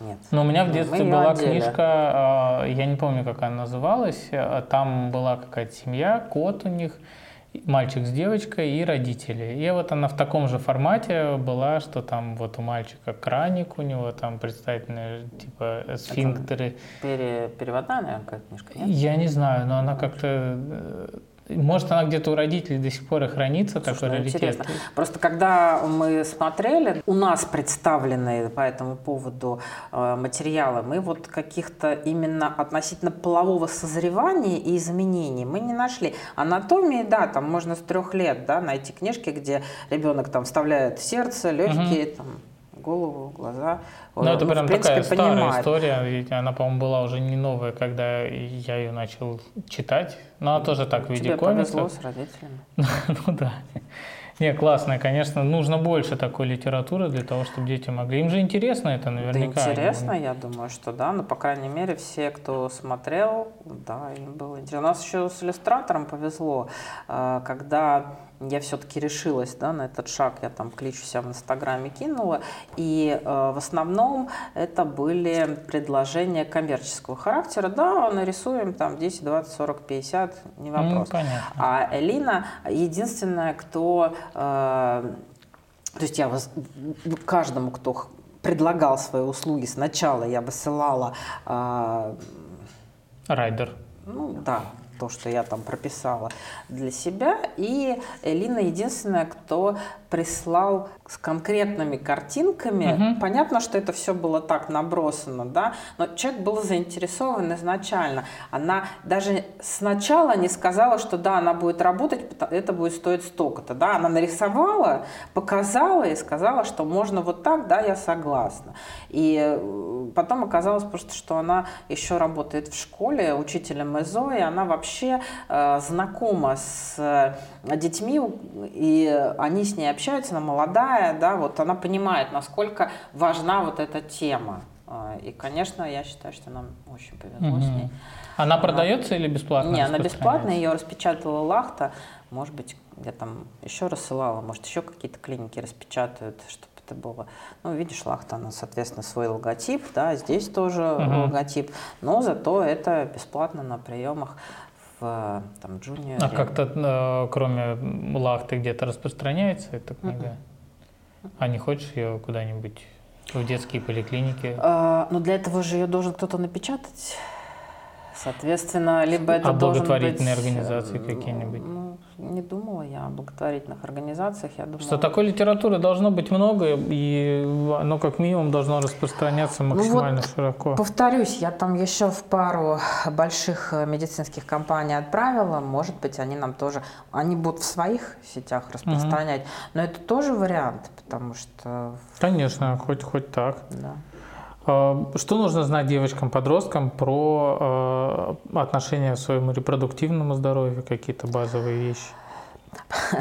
[SPEAKER 3] нет.
[SPEAKER 2] Но у меня в детстве Мы была книжка, а, я не помню, как она называлась. А, там была какая-то семья, кот у них, мальчик с девочкой и родители. И вот она в таком же формате была, что там вот у мальчика краник, у него там представительные типа сфинктеры.
[SPEAKER 3] пере, переводная, наверное, какая-то книжка, нет?
[SPEAKER 2] Я не знаю, но она как-то э, может, она где-то у родителей до сих пор и хранится, Слушай, такой ну, раритет. Интересно.
[SPEAKER 3] Просто когда мы смотрели, у нас представленные по этому поводу э, материалы, мы вот каких-то именно относительно полового созревания и изменений мы не нашли. Анатомии, да, там можно с трех лет да, найти книжки, где ребенок там вставляет сердце, легкие, угу. там, голову, глаза.
[SPEAKER 2] Ну, это прям принципе, такая понимает. старая история, ведь она, по-моему, была уже не новая, когда я ее начал читать. Но она тоже так в виде
[SPEAKER 3] Тебе
[SPEAKER 2] комиксов.
[SPEAKER 3] повезло с родителями.
[SPEAKER 2] ну да. Не, классная, конечно, нужно больше такой литературы для того, чтобы дети могли. Им же интересно это наверняка.
[SPEAKER 3] Да интересно, я думаю, что да, но по крайней мере все, кто смотрел, да, им было интересно. У нас еще с иллюстратором повезло, э, когда я все-таки решилась да, на этот шаг, я там клич себя в Инстаграме кинула, и э, в основном это были предложения коммерческого характера, да, нарисуем там 10, 20, 40, 50, не ну, вопрос.
[SPEAKER 2] Ну,
[SPEAKER 3] а Элина единственная, кто, э, то есть я вас, каждому, кто предлагал свои услуги, сначала я высылала... Э,
[SPEAKER 2] Райдер.
[SPEAKER 3] Ну да, то, что я там прописала для себя. И Элина единственная, кто прислал с конкретными картинками. Угу. Понятно, что это все было так набросано, да, но человек был заинтересован изначально. Она даже сначала не сказала, что да, она будет работать, это будет стоить столько-то, да, она нарисовала, показала и сказала, что можно вот так, да, я согласна. И э, потом оказалось просто, что она еще работает в школе учителем ИЗО, и она вообще э, знакома с э, детьми, и они с ней общается, она молодая, да, вот она понимает, насколько важна вот эта тема. А, и, конечно, я считаю, что нам очень повезло угу. с ней.
[SPEAKER 2] Она, она продается или бесплатно?
[SPEAKER 3] Не, она бесплатная, ее распечатала Лахта. Может быть, я там еще рассылала, может, еще какие-то клиники распечатают, чтобы это было. Ну, видишь, Лахта, она, соответственно, свой логотип, да, здесь тоже угу. логотип, но зато это бесплатно на приемах в там, джуниоре.
[SPEAKER 2] А как-то э, кроме лахты где-то распространяется эта книга? А не хочешь ее куда-нибудь в детские поликлиники?
[SPEAKER 3] А, ну для этого же ее должен кто-то напечатать. Соответственно, либо это а должен
[SPEAKER 2] быть... благотворительные организации какие-нибудь?
[SPEAKER 3] Ну, не думала я о благотворительных организациях. Я думала...
[SPEAKER 2] Что такой литературы должно быть много, и оно как минимум должно распространяться максимально ну вот, широко.
[SPEAKER 3] Повторюсь, я там еще в пару больших э, медицинских компаний отправила. Может быть, они нам тоже... Они будут в своих сетях распространять. Угу. Но это тоже вариант, потому что...
[SPEAKER 2] Конечно, хоть, хоть так.
[SPEAKER 3] Да.
[SPEAKER 2] А, что нужно знать девочкам-подросткам про э, отношение к своему репродуктивному здоровью, какие-то базовые вещи?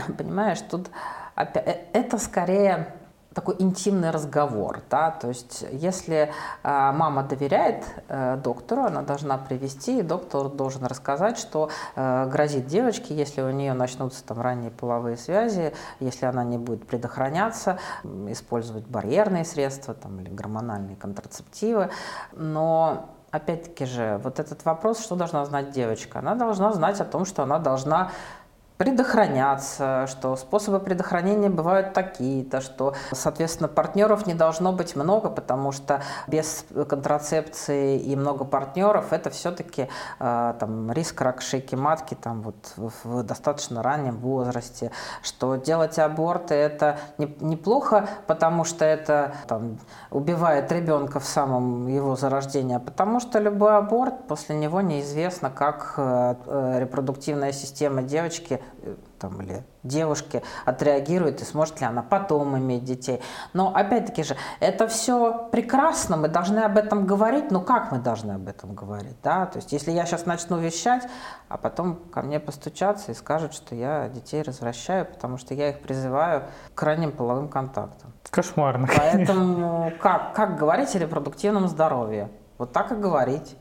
[SPEAKER 3] Понимаешь, тут э, это скорее такой интимный разговор, да, то есть если э, мама доверяет э, доктору, она должна привести, и доктор должен рассказать, что э, грозит девочке, если у нее начнутся там ранние половые связи, если она не будет предохраняться, использовать барьерные средства там, или гормональные контрацептивы, но опять-таки же, вот этот вопрос, что должна знать девочка? Она должна знать о том, что она должна предохраняться, что способы предохранения бывают такие-то, что, соответственно, партнеров не должно быть много, потому что без контрацепции и много партнеров это все-таки э, там, риск рак шейки матки там, вот, в, в достаточно раннем возрасте, что делать аборты это не, неплохо, потому что это там, убивает ребенка в самом его зарождении, а потому что любой аборт, после него неизвестно, как э, репродуктивная система девочки э, там, или девушки отреагирует и сможет ли она потом иметь детей. Но опять-таки же, это все прекрасно, мы должны об этом говорить, но как мы должны об этом говорить? Да? То есть если я сейчас начну вещать, а потом ко мне постучаться и скажут, что я детей развращаю, потому что я их призываю к крайним половым контактам.
[SPEAKER 2] Кошмарно.
[SPEAKER 3] Поэтому как, как говорить о репродуктивном здоровье? Вот так и говорить.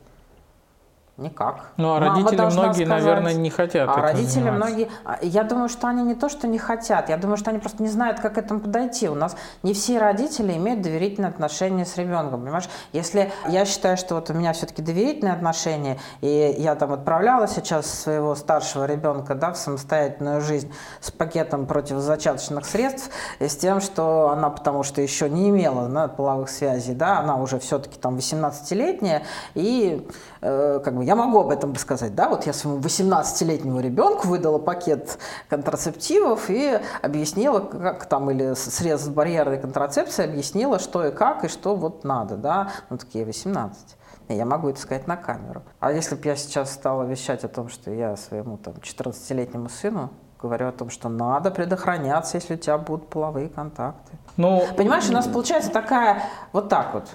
[SPEAKER 3] Никак.
[SPEAKER 2] Ну, а родители многие, сказать, наверное, не хотят.
[SPEAKER 3] А родители заниматься. многие, а, я думаю, что они не то, что не хотят, я думаю, что они просто не знают, как к этому подойти. У нас не все родители имеют доверительные отношения с ребенком, понимаешь? Если я считаю, что вот у меня все-таки доверительные отношения, и я там отправляла сейчас своего старшего ребенка, да, в самостоятельную жизнь с пакетом противозачаточных средств, и с тем, что она, потому что еще не имела да, половых связей, да, она уже все-таки там 18-летняя, и э, как бы я могу об этом сказать, да, вот я своему 18-летнему ребенку выдала пакет контрацептивов и объяснила, как там, или средств барьерной контрацепции, объяснила, что и как, и что вот надо, да, ну такие 18. И я могу это сказать на камеру. А если бы я сейчас стала вещать о том, что я своему там 14-летнему сыну говорю о том, что надо предохраняться, если у тебя будут половые контакты. Ну, Понимаешь, у нас получается такая, вот так вот,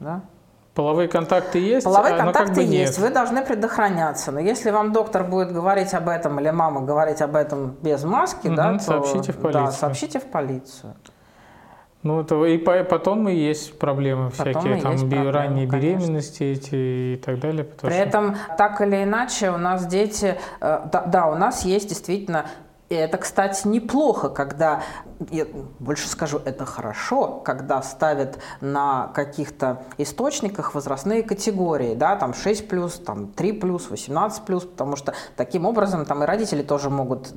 [SPEAKER 3] да?
[SPEAKER 2] Половые контакты есть,
[SPEAKER 3] Половые а, контакты как бы есть, вы должны предохраняться. Но если вам доктор будет говорить об этом или мама говорить об этом без маски, угу, да, то
[SPEAKER 2] сообщите в полицию.
[SPEAKER 3] Да, сообщите в полицию.
[SPEAKER 2] Ну, это и потом и есть проблемы потом всякие, там проблемы, ранние конечно. беременности эти и так далее.
[SPEAKER 3] При что... этом, так или иначе, у нас дети, э, да, да, у нас есть действительно и это, кстати, неплохо, когда, я больше скажу, это хорошо, когда ставят на каких-то источниках возрастные категории, да, там 6 плюс, там 3 плюс, 18 плюс, потому что таким образом там и родители тоже могут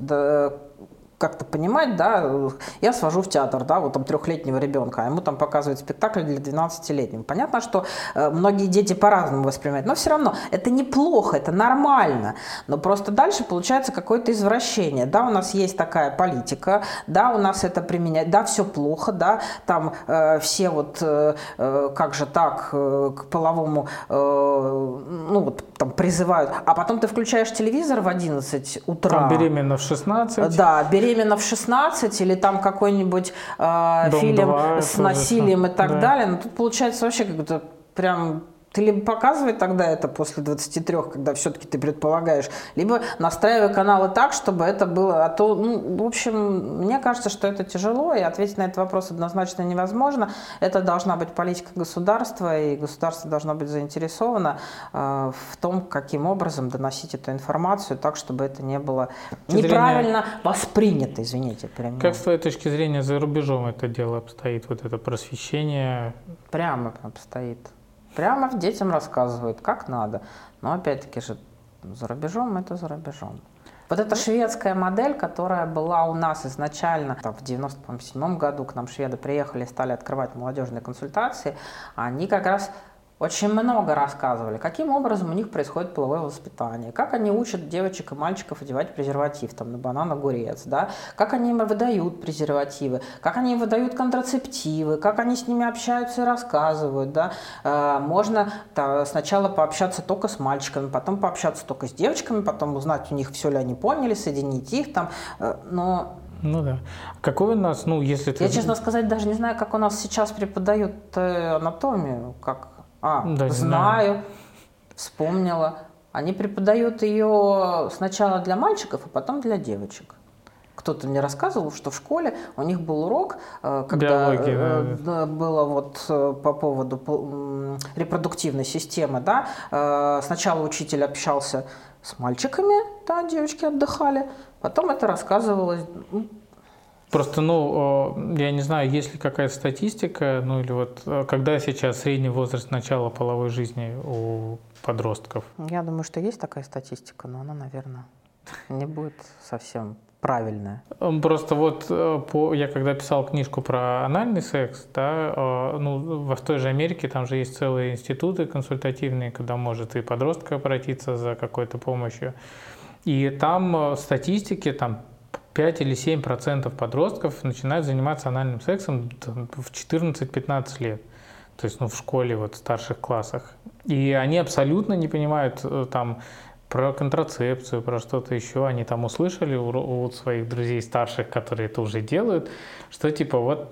[SPEAKER 3] как-то понимать, да, я свожу в театр, да, вот там трехлетнего ребенка, а ему там показывают спектакль для 12-летнего. Понятно, что э, многие дети по-разному воспринимают, но все равно это неплохо, это нормально, но просто дальше получается какое-то извращение, да, у нас есть такая политика, да, у нас это применяет, да, все плохо, да, там э, все вот, э, э, как же так, э, к половому, э, ну вот там призывают, а потом ты включаешь телевизор в 11 утра.
[SPEAKER 2] Там беременна в 16.
[SPEAKER 3] Да, беременна беременна в 16 или там какой-нибудь э, фильм 2, с насилием и так да. далее. Но ну, тут получается вообще как-то прям ты либо показывай тогда это после 23, когда все-таки ты предполагаешь, либо настраивай каналы так, чтобы это было. А то, ну, в общем, мне кажется, что это тяжело, и ответить на этот вопрос однозначно невозможно. Это должна быть политика государства, и государство должно быть заинтересовано э, в том, каким образом доносить эту информацию так, чтобы это не было неправильно зрения... воспринято, извините.
[SPEAKER 2] Прямо. Как с твоей точки зрения за рубежом это дело обстоит, вот это просвещение?
[SPEAKER 3] Прямо обстоит. Прямо детям рассказывают, как надо. Но опять-таки же за рубежом это за рубежом. Вот эта шведская модель, которая была у нас изначально там, в 97 году, к нам шведы приехали, стали открывать молодежные консультации, они как раз очень много рассказывали, каким образом у них происходит половое воспитание, как они учат девочек и мальчиков одевать презерватив там, на банан, огурец, да? как они им выдают презервативы, как они им выдают контрацептивы, как они с ними общаются и рассказывают. Да? Э, можно да, сначала пообщаться только с мальчиками, потом пообщаться только с девочками, потом узнать у них, все ли они поняли, соединить их там. Э, но
[SPEAKER 2] ну да. Какой у нас, ну, если ты...
[SPEAKER 3] Я, честно сказать, даже не знаю, как у нас сейчас преподают э, анатомию, как а, да, знаю, знаю, вспомнила. Они преподают ее сначала для мальчиков, а потом для девочек. Кто-то мне рассказывал, что в школе у них был урок, э, когда Биология, э, да. было вот э, по поводу репродуктивной системы, да. Сначала учитель общался с мальчиками, да, девочки отдыхали, потом это рассказывалось
[SPEAKER 2] Просто, ну, я не знаю, есть ли какая-то статистика, ну или вот э, когда сейчас средний возраст начала половой жизни у подростков?
[SPEAKER 3] Я думаю, что есть такая статистика, но она, наверное, не будет совсем правильная.
[SPEAKER 2] Просто вот э, по, я когда писал книжку про анальный секс, да, э, ну, в той же Америке там же есть целые институты консультативные, когда может и подросток обратиться за какой-то помощью. И там статистики, там 5 или 7 процентов подростков начинают заниматься анальным сексом в 14-15 лет. То есть ну, в школе, вот в старших классах. И они абсолютно не понимают э, там про контрацепцию, про что-то еще, они там услышали у, у своих друзей старших, которые это уже делают, что типа вот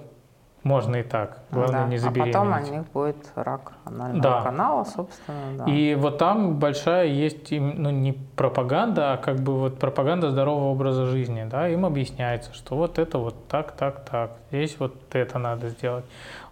[SPEAKER 2] можно и так. Главное
[SPEAKER 3] да.
[SPEAKER 2] не
[SPEAKER 3] А
[SPEAKER 2] забеременеть.
[SPEAKER 3] потом у них будет рак анального
[SPEAKER 2] Да.
[SPEAKER 3] канала, собственно. Да.
[SPEAKER 2] И вот там большая есть, ну не пропаганда, а как бы вот пропаганда здорового образа жизни, да, им объясняется, что вот это вот так, так, так, здесь вот это надо сделать.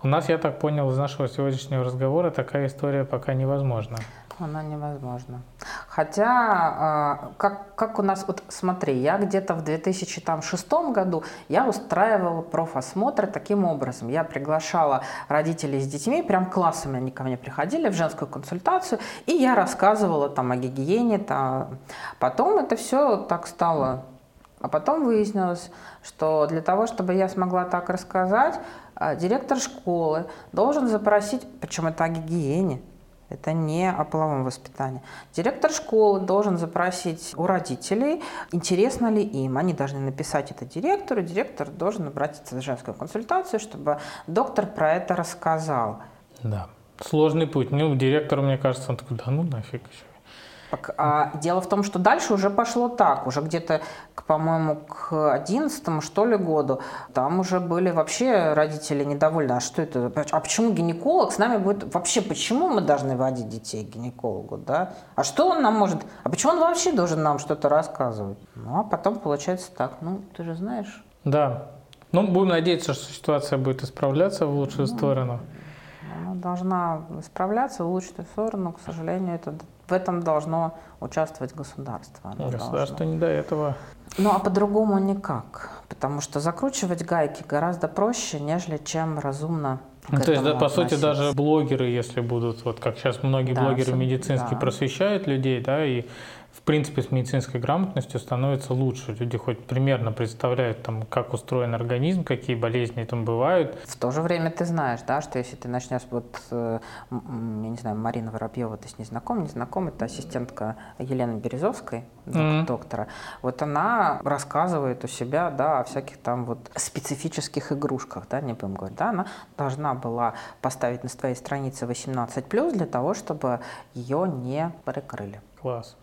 [SPEAKER 2] У нас, я так понял, из нашего сегодняшнего разговора такая история пока невозможна.
[SPEAKER 3] Она невозможна. Хотя, а, как, как у нас, вот смотри, я где-то в 2006 году я устраивала профосмотры таким образом. Я приглашала родителей с детьми, прям классами они ко мне приходили в женскую консультацию, и я рассказывала там о гигиене. Там. Потом это все так стало. А потом выяснилось, что для того, чтобы я смогла так рассказать, а, директор школы должен запросить, причем это о гигиене, это не о половом воспитании. Директор школы должен запросить у родителей, интересно ли им. Они должны написать это директору, директор должен обратиться в женскую консультацию, чтобы доктор про это рассказал.
[SPEAKER 2] Да. Сложный путь. Ну, директор, мне кажется, он такой, да ну нафиг еще.
[SPEAKER 3] А дело в том, что дальше уже пошло так, уже где-то, по-моему, к 11 что ли году, там уже были вообще родители недовольны, а что это, а почему гинеколог с нами будет, вообще почему мы должны водить детей к гинекологу, да? А что он нам может, а почему он вообще должен нам что-то рассказывать? Ну, а потом получается так, ну, ты же знаешь,
[SPEAKER 2] Да. Ну, будем надеяться, что ситуация будет исправляться в лучшую сторону.
[SPEAKER 3] она должна исправляться в лучшую сторону, к сожалению, это, в этом должно участвовать государство. оно
[SPEAKER 2] Государство
[SPEAKER 3] должно.
[SPEAKER 2] не до этого.
[SPEAKER 3] Ну, а по-другому никак. Потому что закручивать гайки гораздо проще, нежели чем разумно
[SPEAKER 2] Ну, то есть, да, по сути, даже блогеры, если будут, вот как сейчас многие
[SPEAKER 3] Да,
[SPEAKER 2] блогеры медицинские
[SPEAKER 3] да.
[SPEAKER 2] просвещают людей, да, и принципе с медицинской грамотностью становится лучше. Люди хоть примерно представляют, там, как устроен организм, какие болезни там бывают.
[SPEAKER 3] В то же время ты знаешь, да, что если ты начнешь, вот, э, я не знаю, Марина Воробьева, ты с ней знаком, не знаком, это ассистентка Елены Березовской, док-
[SPEAKER 2] Мгм.
[SPEAKER 3] доктора. Вот она рассказывает у себя, да, о всяких там вот специфических игрушках, да, не будем говорить, да, она должна была поставить на своей странице 18+, для того, чтобы ее не прикрыли.
[SPEAKER 2] Класс.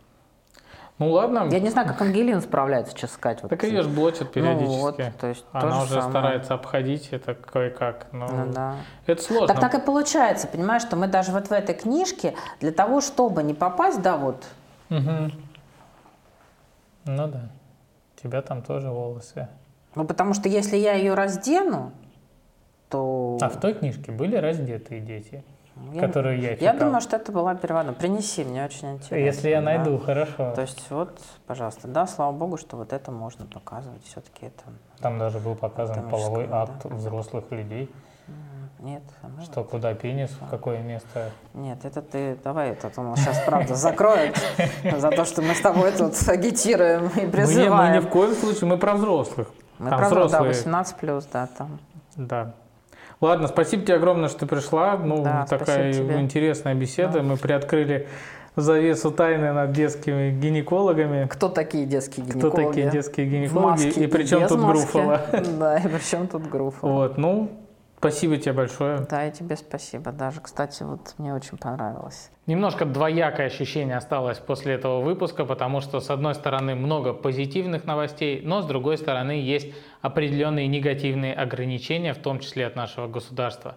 [SPEAKER 2] Ну ладно,
[SPEAKER 3] Я не знаю, как Ангелина справляется, честно сказать. Вот.
[SPEAKER 2] так ее же блочат периодически.
[SPEAKER 3] Ну вот, то есть то
[SPEAKER 2] Она
[SPEAKER 3] же
[SPEAKER 2] уже
[SPEAKER 3] самое.
[SPEAKER 2] старается обходить это кое-как. но
[SPEAKER 3] Ну да.
[SPEAKER 2] Это сложно.
[SPEAKER 3] Так так и получается, понимаешь, что мы даже вот в этой книжке для того, чтобы не попасть, да, вот,
[SPEAKER 2] Мгм. Ну да. У тебя там тоже волосы.
[SPEAKER 3] ну потому что если я ее раздену, то...
[SPEAKER 2] А в той книжке были раздетые дети,
[SPEAKER 3] я,
[SPEAKER 2] которые я
[SPEAKER 3] я
[SPEAKER 2] читал.
[SPEAKER 3] думаю, что это была переводная. Принеси, мне очень интересно.
[SPEAKER 2] Если я
[SPEAKER 3] да.
[SPEAKER 2] найду, хорошо.
[SPEAKER 3] То есть вот, пожалуйста, да, слава богу, что вот это можно показывать. Все-таки это...
[SPEAKER 2] Там даже был показан половой акт взрослых людей.
[SPEAKER 3] Нет, а мы-
[SPEAKER 2] Что куда пенис, в какое место.
[SPEAKER 3] нет, это ты, давай, это он сейчас правда закроют за то, что мы с тобой тут агитируем и
[SPEAKER 2] Мы, не- мы
[SPEAKER 3] призываем.
[SPEAKER 2] ни в коем случае, мы про взрослых.
[SPEAKER 3] Мы
[SPEAKER 2] Там
[SPEAKER 3] правда, да,
[SPEAKER 2] взрослые.
[SPEAKER 3] 18 плюс, да, там.
[SPEAKER 2] Да. Ладно, спасибо тебе огромное, что ты пришла. Ну,
[SPEAKER 3] Да,
[SPEAKER 2] такая интересная беседа.
[SPEAKER 3] Да.
[SPEAKER 2] Мы приоткрыли завесу тайны над детскими гинекологами.
[SPEAKER 3] Кто такие детские
[SPEAKER 2] Кто
[SPEAKER 3] гинекологи?
[SPEAKER 2] такие детские гинекологи?
[SPEAKER 3] маске
[SPEAKER 2] И при чем
[SPEAKER 3] без
[SPEAKER 2] тут
[SPEAKER 3] маски.
[SPEAKER 2] Груфова?
[SPEAKER 3] Да, и при чем тут Груфова?
[SPEAKER 2] Вот, ну, спасибо тебе большое.
[SPEAKER 3] Да, и тебе спасибо. Даже, кстати, вот мне очень понравилось.
[SPEAKER 2] Немножко двоякое ощущение осталось после этого выпуска, потому что, с одной стороны, много позитивных новостей, но с другой стороны, есть определенные негативные ограничения, в том числе от нашего государства.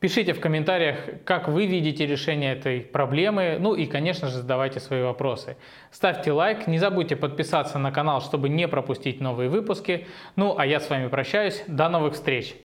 [SPEAKER 2] Пишите в комментариях, как вы видите решение этой проблемы, ну и, конечно же, задавайте свои вопросы. Ставьте лайк, не забудьте подписаться на канал, чтобы не пропустить новые выпуски. Ну а я с вами прощаюсь, до новых встреч!